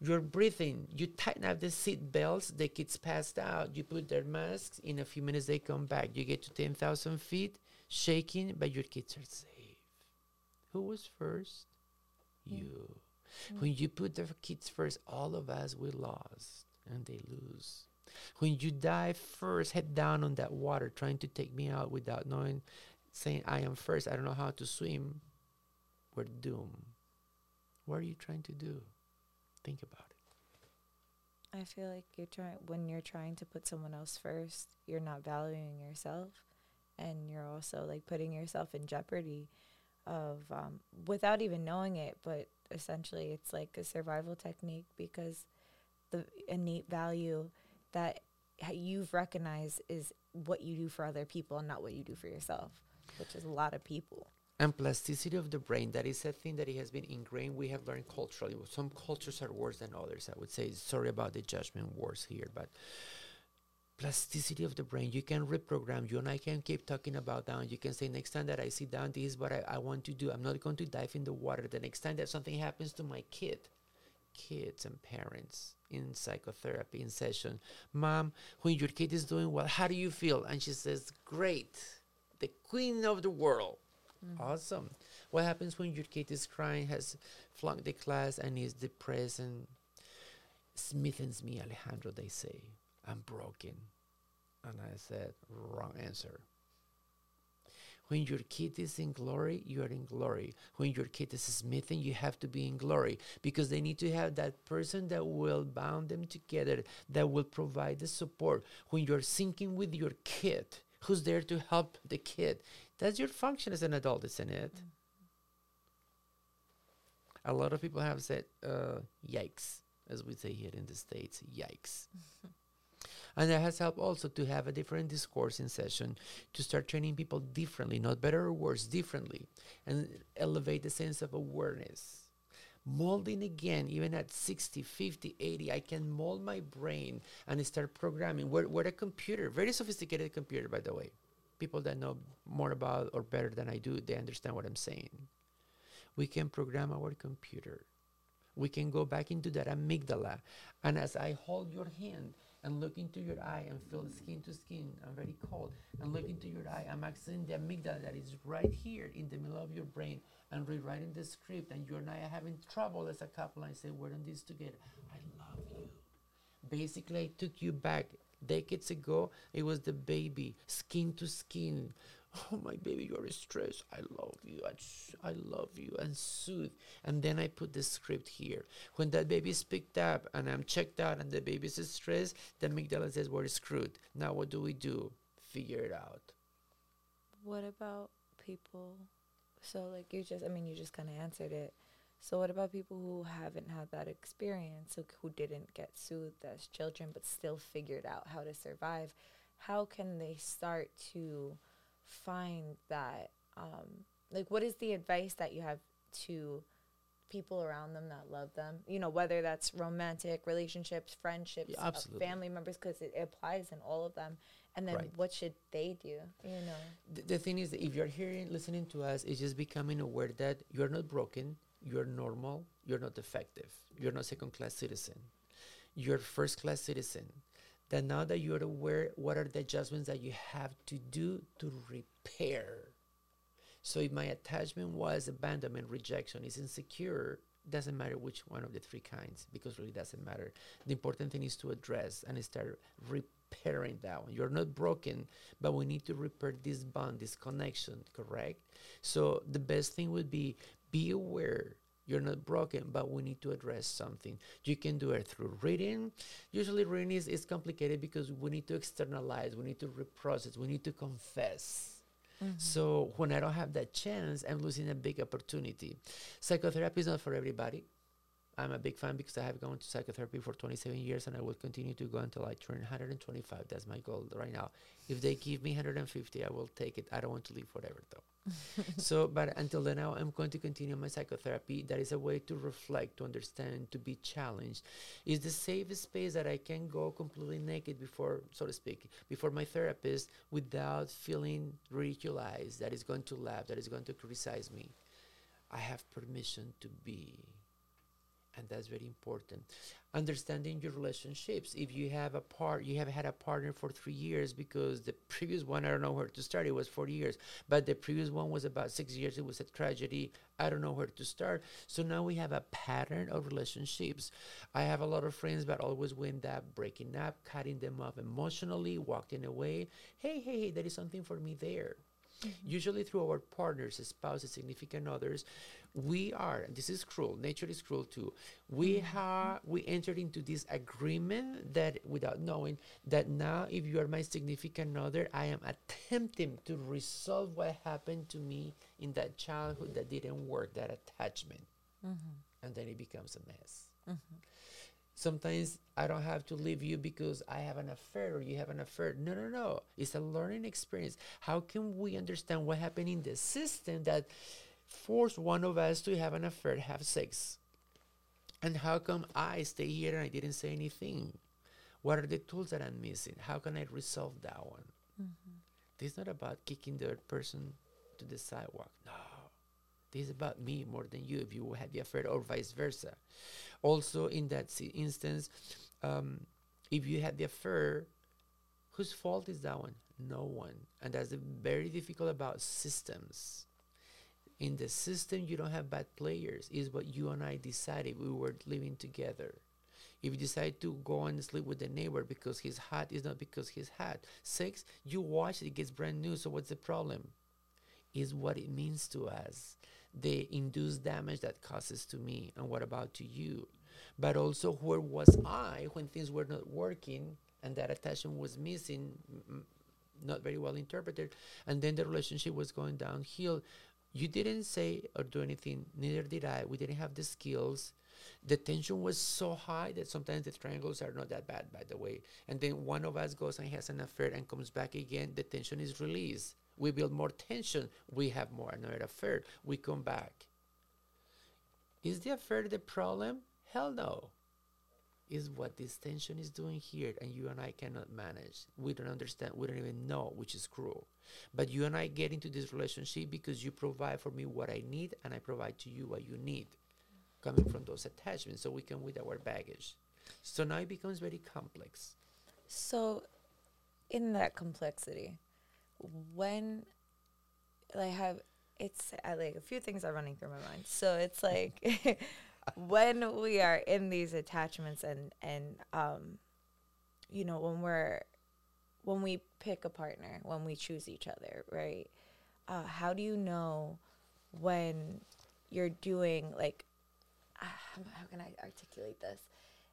you're breathing. You tighten up the seat belts. The kids passed out. You put their masks. In a few minutes, they come back. You get to 10,000 feet, shaking, but your kids are safe. Who was first? Mm. You. When you put the kids first, all of us, we lost and they lose. When you dive first, head down on that water, trying to take me out without knowing, saying, I am first, I don't know how to swim, we're doomed. What are you trying to do? Think about it. I feel like you're trying when you're trying to put someone else first, you're not valuing yourself, and you're also like putting yourself in jeopardy of um, without even knowing it. But essentially, it's like a survival technique because the innate value that you've recognized is what you do for other people and not what you do for yourself, which is a lot of people. And plasticity of the brain, that is a thing that it has been ingrained. We have learned culturally. Some cultures are worse than others. I would say, sorry about the judgment wars here, but plasticity of the brain, you can reprogram. You and I can keep talking about down. You can say, next time that I sit down, this is what I, I want to do. I'm not going to dive in the water. The next time that something happens to my kid, kids and parents in psychotherapy in session, mom, when your kid is doing well, how do you feel? And she says, great, the queen of the world. Mm-hmm. Awesome. What happens when your kid is crying, has flunked the class, and is depressed and smithens me, Alejandro? They say, I'm broken. And I said, wrong answer. When your kid is in glory, you are in glory. When your kid is smithing, you have to be in glory because they need to have that person that will bound them together, that will provide the support. When you're sinking with your kid, who's there to help the kid? That's your function as an adult, isn't it? A lot of people have said, uh, yikes, as we say here in the States, yikes. and it has helped also to have a different discourse in session, to start training people differently, not better or worse, differently, and elevate the sense of awareness. Molding again, even at 60, 50, 80, I can mold my brain and start programming. We're, we're a computer, very sophisticated computer, by the way. People that know more about or better than I do, they understand what I'm saying. We can program our computer. We can go back into that amygdala. And as I hold your hand and look into your eye and feel skin to skin, I'm very cold, and look into your eye, I'm accessing the amygdala that is right here in the middle of your brain and rewriting the script. And you and I are having trouble as a couple. I say, we're in this together. I love you. Basically, I took you back decades ago. It was the baby, skin to skin. Oh, my baby, you're stressed. I love you. I, I love you. And soothe. And then I put the script here. When that baby is picked up and I'm checked out and the baby's stressed, the amygdala says, We're screwed. Now, what do we do? Figure it out. What about people? So, like, you just, I mean, you just kind of answered it. So, what about people who haven't had that experience, who, who didn't get soothed as children, but still figured out how to survive? How can they start to find that? Um, like, what is the advice that you have to people around them that love them? You know, whether that's romantic relationships, friendships, Yeah, uh, family members, because it applies in all of them. And then, Right. what should they do? You know. the, the thing is that if you're hearing listening to us it's just becoming aware that you're not broken you're normal you're not defective you're not second class citizen you're first class citizen that now that you're aware what are the adjustments that you have to do to repair? So if my attachment was abandonment rejection is insecure doesn't matter which one of the three kinds because really doesn't matter. The important thing is to address and start repairing that one. You're not broken but we need to repair this bond this connection correct? So the best thing would be be aware you're not broken but we need to address something you can do it through reading usually reading is, is complicated because we need to externalize we need to reprocess we need to confess mm-hmm. so when I don't have that chance, I'm losing a big opportunity. Psychotherapy is not for everybody. I'm a big fan because I have gone to psychotherapy for 27 years and I will continue to go until I turn 125. That's my goal right now. If they give me 150, I will take it. I don't want to live forever though. so, but until then, now I'm going to continue my psychotherapy. That is a way to reflect, to understand, to be challenged. It's the safe space that I can go completely naked before, so to speak, before my therapist without feeling ridiculized, that is going to laugh, that is going to criticize me. I have permission to be and that's very important. Understanding your relationships. If you have a part you have had a partner for three years because the previous one i don't know where to start it was four years but the previous one was about six years it was a tragedy i don't know where to start. So now we have a pattern of relationships. I have a lot of friends but always wind up breaking up cutting them off emotionally walking away. Hey hey hey there is something for me there. Mm-hmm. Usually, through our partners, spouses, significant others, we are, this is cruel, nature is cruel too. We mm-hmm. have we entered into this agreement that without knowing that now if you are my significant other, I am attempting to resolve what happened to me in that childhood that didn't work, that attachment. Mm-hmm. And then it becomes a mess. Mm-hmm. Sometimes I don't have to leave you because I have an affair or you have an affair. No, no, no. It's a learning experience. How can we understand what happened in the system that forced one of us to have an affair, have sex? And how come I stay here and I didn't say anything? What are the tools that I'm missing? How can I resolve that one? Mm-hmm. This is not about kicking the person to the sidewalk. No. This is about me more than you if you had the affair or vice versa. Also, in that instance, um, if you had the affair, whose fault is that one? No one. And that's very difficult about systems in the system you don't have bad players is what you and i decided we were living together. If you decide to go and sleep with the neighbor because he's hot is not because he's hot six you watch it, it gets brand new so what's the problem? Is what it means to us. The induced damage that causes to me and what about to you? But also where was i when things were not working and that attachment was missing not very well interpreted and then the relationship was going downhill you didn't say or do anything, neither did I. We didn't have the skills. The tension was so high that sometimes the triangles are not that bad, by the way. And then one of us goes and has an affair and comes back again, the tension is released. We build more tension, we have more another affair, we come back. Is the affair the problem? Hell no is what this tension is doing here and you and I cannot manage. We don't understand, we don't even know, which is cruel. But you and I get into this relationship because you provide for me what I need and I provide to you what you need coming from those attachments so we come with our baggage. So now it becomes very complex. So in that complexity, when I have it's like a few things are running through my mind. So it's like when we are in these attachments and and um you know when we're when we pick a partner when we choose each other right? Uh, how do you know when you're doing like uh, how can i articulate this?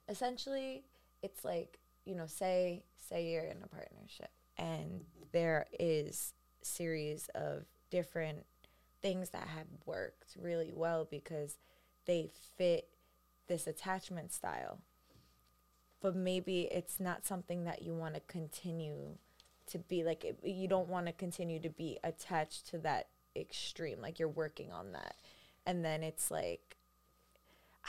Essentially it's like you know say say you're in a partnership and there is series of different things that have worked really well because they fit this attachment style. But maybe it's not something that you want to continue to be like it, you don't want to continue to be attached to that extreme like you're working on that and then it's like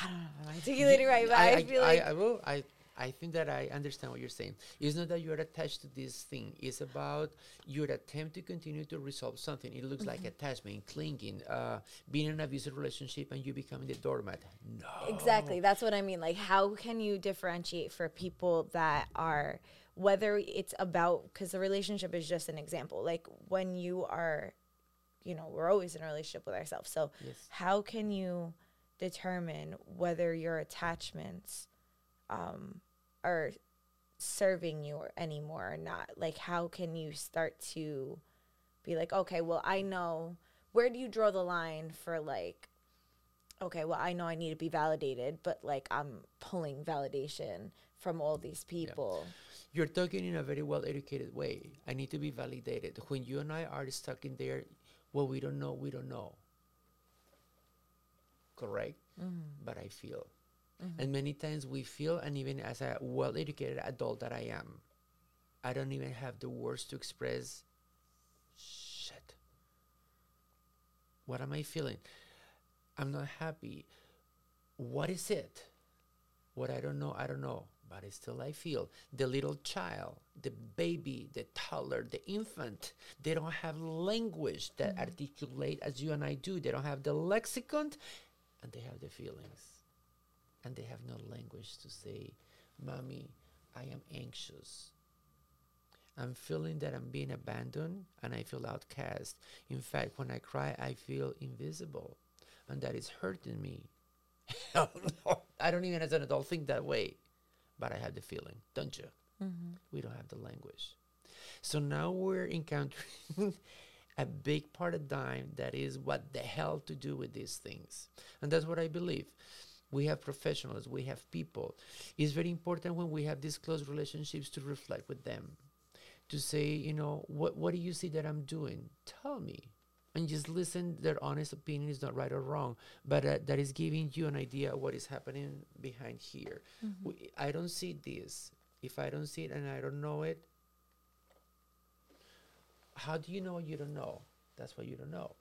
i don't know if i'm articulating right but i, I feel I, like I, will i I think that I understand what you're saying. It's not that you're attached to this thing. It's about your attempt to continue to resolve something. It looks mm-hmm. like attachment, clinging, uh, being in an abusive relationship, and you becoming the doormat. No. Exactly. That's what I mean. Like, how can you differentiate for people that are, whether it's about, because the relationship is just an example. Like, when you are, you know, we're always in a relationship with ourselves. So, yes. how can you determine whether your attachments, um, are serving you anymore or not like how can you start to be like okay well i know where do you draw the line for like okay well i know i need to be validated but like i'm pulling validation from all these people? Yeah. you're talking in a very well educated way. I need to be validated. When you and i are stuck in there well we don't know we don't know. Correct? Mm-hmm. but i feel And mm-hmm. many times we feel, and even as a well educated adult that I am, I don't even have the words to express shit. What am I feeling? I'm not happy. What is it? What I don't know, I don't know. But it's still I feel. The little child, the baby, the toddler, the infant, they don't have language that mm-hmm. articulate as you and I do. They don't have the lexicon and they have the feelings. And they have no language to say, Mommy, I am anxious. I'm feeling that I'm being abandoned and I feel outcast. In fact, when I cry, I feel invisible and that is hurting me. Oh, I don't even as an adult think that way, but I have the feeling, don't you? Mm-hmm. We don't have the language. So now we're encountering a big paradigm that is what the hell to do with these things. And that's what I believe. We have professionals, we have people. It's very important when we have these close relationships to reflect with them, to say, you know, what, what do you see that I'm doing? Tell me. And just listen, their honest opinion is not right or wrong, but uh, that is giving you an idea of what is happening behind here. We, I don't see this. If I don't see it and I don't know it, how do you know you don't know? That's why you don't know.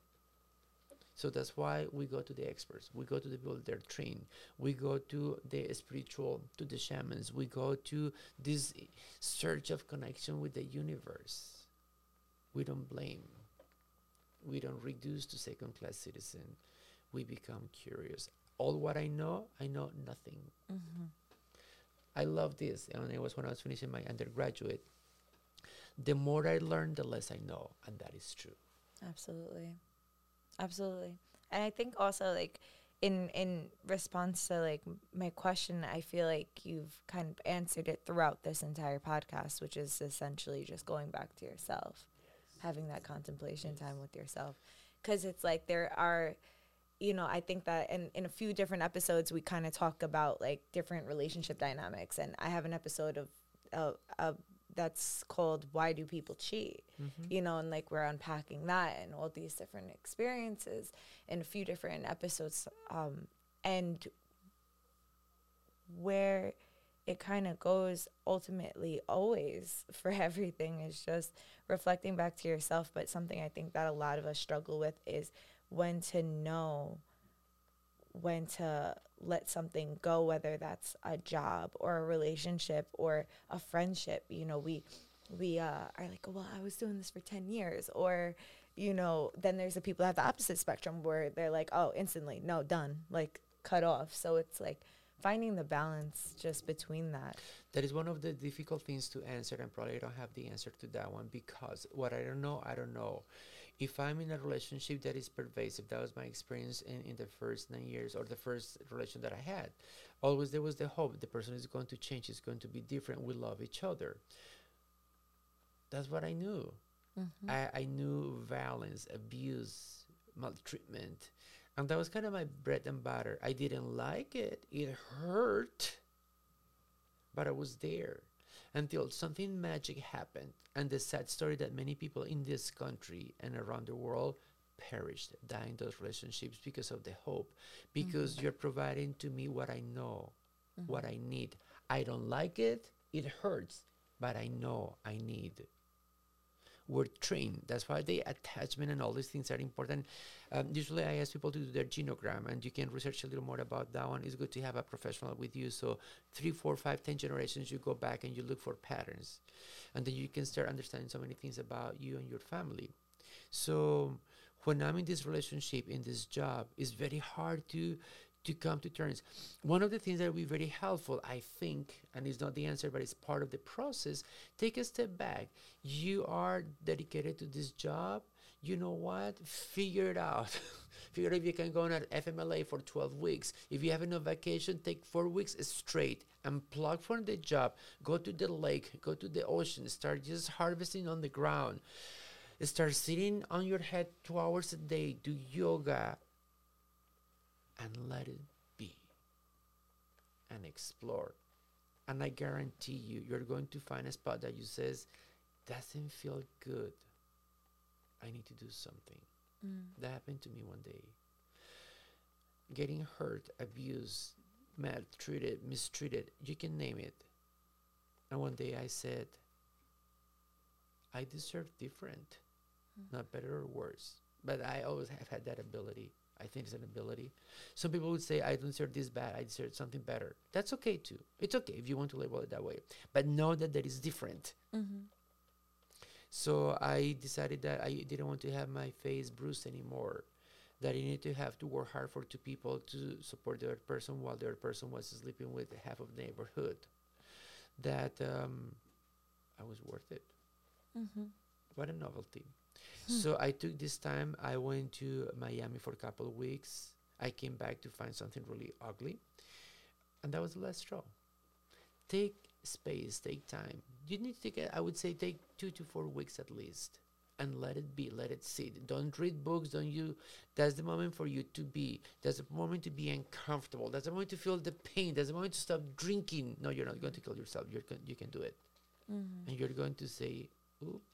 So that's why we go to the experts. We go to the people that are trained. We go to the spiritual, to the shamans. We go to this search of connection with the universe. We don't blame. We don't reduce to second class citizen. We become curious. All what I know, I know nothing. Mm-hmm. I love this. And it was when I was finishing my undergraduate. The more I learn, the less I know. And that is true. Absolutely. Absolutely. And I think also like in in response to like my question, I feel like you've kind of answered it throughout this entire podcast, which is essentially just going back to yourself, having that contemplation time with yourself. Cuz it's like there are you know, I think that in, in a few different episodes we kind of talk about like different relationship dynamics and I have an episode of uh, uh, that's called why do people cheat? You know and like we're unpacking that and all these different experiences in a few different episodes um and where it kind of goes ultimately always for everything is just reflecting back to yourself but something i think that a lot of us struggle with is when to know when to let something go whether that's a job or a relationship or a friendship you know we we uh, are like well i was doing this for 10 years or you know then there's the people that have the opposite spectrum where they're like oh instantly no done like cut off so it's like finding the balance just between that That is one of the difficult things to answer, and probably I don't have the answer to that one because what I don't know, I don't know. If I'm in a relationship that is pervasive, that was my experience in, in the first nine years or the first relation that I had. Always there was the hope the person is going to change, is going to be different. We love each other. That's what I knew. Mm-hmm. I, I knew violence, abuse, maltreatment. And that was kind of my bread and butter. I didn't like it. It hurt but I was there until something magic happened. And the sad story that many people in this country and around the world perished, died in those relationships because of the hope, because mm-hmm. you're providing to me what I know, what mm-hmm. I need. I don't like it, it hurts, but I know I need. We're trained. That's why the attachment and all these things are important. Um, usually, I ask people to do their genogram, and you can research a little more about that one. It's good to have a professional with you. So, three, four, five, ten generations, you go back and you look for patterns, and then you can start understanding so many things about you and your family. So, when I'm in this relationship, in this job, it's very hard to to come to terms. One of the things that will be very helpful, I think, and it's not the answer, but it's part of the process. Take a step back. You are dedicated to this job. You know what? Figure it out. Figure if you can go on an FMLA for 12 weeks. If you have no vacation, take four weeks straight. Unplug from the job. Go to the lake. Go to the ocean. Start just harvesting on the ground. Start sitting on your head two hours a day. Do yoga and let it be and explore. And I guarantee you, you're going to find a spot that you says, doesn't feel good. I need to do something. That happened to me one day. Getting hurt, abused, maltreated, mistreated. You can name it. And one day I said, I deserve different, Mm. not better or worse. But I always have had that ability. I think it's an ability. Some people would say, I don't deserve this bad, I deserve something better. That's okay too. It's okay if you want to label it that way. But know that that is different. Mm-hmm. So I decided that I didn't want to have my face bruised anymore. That I need to have to work hard for two people to support the other person while the other person was sleeping with half of the neighborhood. That um, I was worth it. Mm-hmm. What a novelty. Hmm. So I took this time. I went to Miami for a couple of weeks. I came back to find something really ugly. And that was the last straw. Take space, take time. You need to take, a, I would say, take two to four weeks at least and let it be, let it sit. Don't read books, don't you. That's the moment for you to be. That's the moment to be uncomfortable. That's the moment to feel the pain. That's the moment to stop drinking. No, you're not going to kill yourself. You're con- you can do it. Mm-hmm. And you're going to say, oops,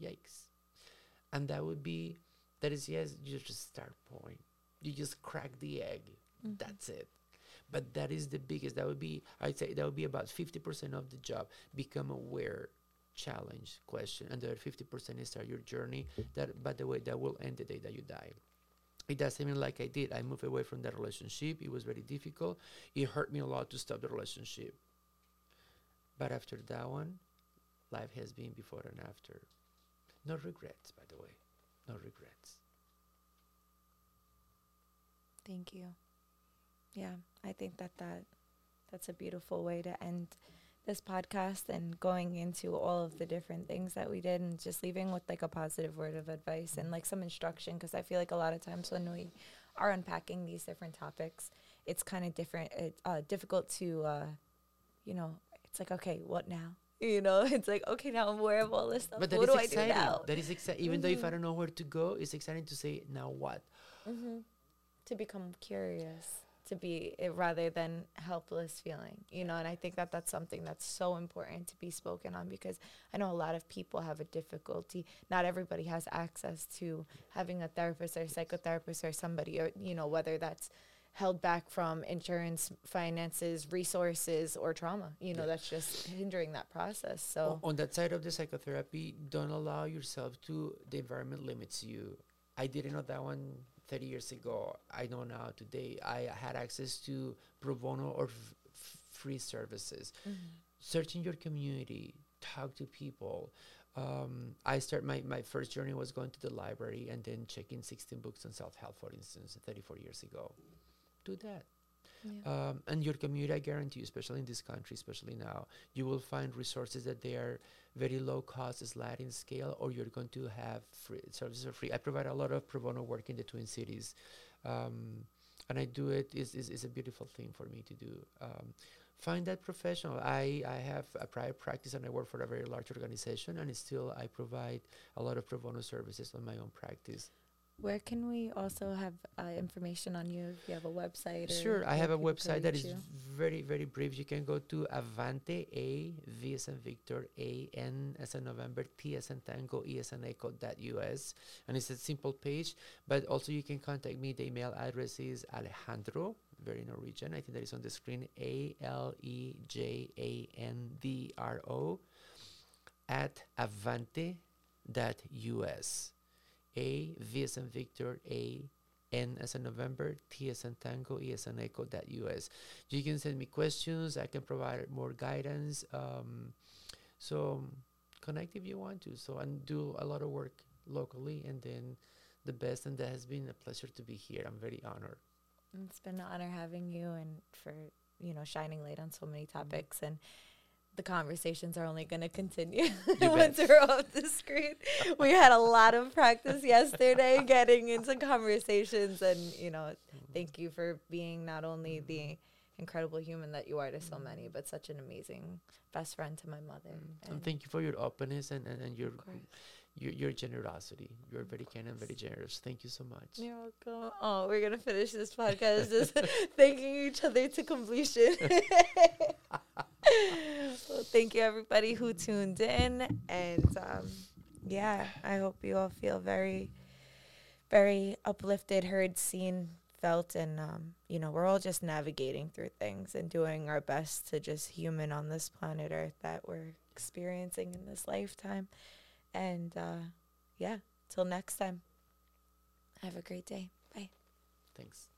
yikes. And that would be, that is, yes, you just start point. You just crack the egg. Mhm. That's it. But that is the biggest. That would be, I'd say, that would be about 50% of the job. Become aware, challenge, question. And the other 50% is start your journey. That, by the way, that will end the day that you die. It doesn't mean like I did. I moved away from that relationship. It was very difficult. It hurt me a lot to stop the relationship. But after that one, life has been before and after. No regrets, by the way. No regrets. Thank you. Yeah, I think that, that that's a beautiful way to end this podcast and going into all of the different things that we did and just leaving with like a positive word of advice and like some instruction because I feel like a lot of times when we are unpacking these different topics, it's kind of different. It's uh, difficult to, uh, you know, it's like okay, what now? You know, it's like okay, now I'm aware of all this stuff. But that what is do I do exciting. now? That is exciting. Even though if I Mhm. don't know where to go, it's exciting to say, now what? hmm To become curious, to be eh, rather than helpless feeling, you know. And I think that that's something that's so important to be spoken on because I know a lot of people have a difficulty. Not everybody has access to having a therapist or psychotherapist or somebody, or you know, whether that's held back from insurance, finances, resources, or trauma. You know, Yeah. that's just hindering that process. So. on that side of the psychotherapy, don't allow yourself to, the environment limits you. I didn't know that one 30 years ago. I know now today. I had access to pro bono or f- free services. Mhm. search in your community talk to people um, i start my, my first journey was going to the library and then checking 16 books on self-help for instance 34 years ago do that. Yeah. um, and your community i guarantee you especially in this country especially now you will find resources that they are very low cost is sliding scale or you're going to have free services are free. I provide a lot of pro bono work in the twin cities. Um, and i do it is is a beautiful thing for me to do. Um, find that professional. I i have a private practice and i work for a very large organization and still i provide a lot of pro bono services on my own practice Where can we also have uh, information on you? If you have a website? Or Sure, I have a website that is you? very, very brief. You can go to Avante A V as in Victor A N as in November T as in Tango E as in Echo dot US, and it's a simple page. But also you can contact me. The email address is Alejandro, very Norwegian. I think that is on the screen. A L E J A N D R O at Avante dot US. A V as in Victor A N as in November, T as in Tango, E as in Echo that US. You can send me questions. I can provide more guidance. Um, so connect if you want to. So and do a lot of work locally, and then the best. And that has been a pleasure to be here. I'm very honored. It's been an honor having you and for, you know, shining light on so many topics and the conversations are only going to continue once we're off the screen. We had a lot of practice yesterday getting into conversations and, you know, thank you for being not only the incredible human that you are to so many, but such an amazing best friend to my mother. Mm. And thank you for your openness and, and, and your, your your generosity. You're very kind and very generous. Thank you so much. You're welcome. Oh, we're gonna finish this podcast just thanking each other to completion. Well, thank you everybody who tuned in, and um, yeah, I hope you all feel very, very uplifted, heard, seen, felt and um, you know we're all just navigating through things and doing our best to just human on this planet earth that we're experiencing in this lifetime. And uh, yeah till next time. Have a great day. Bye. Thanks.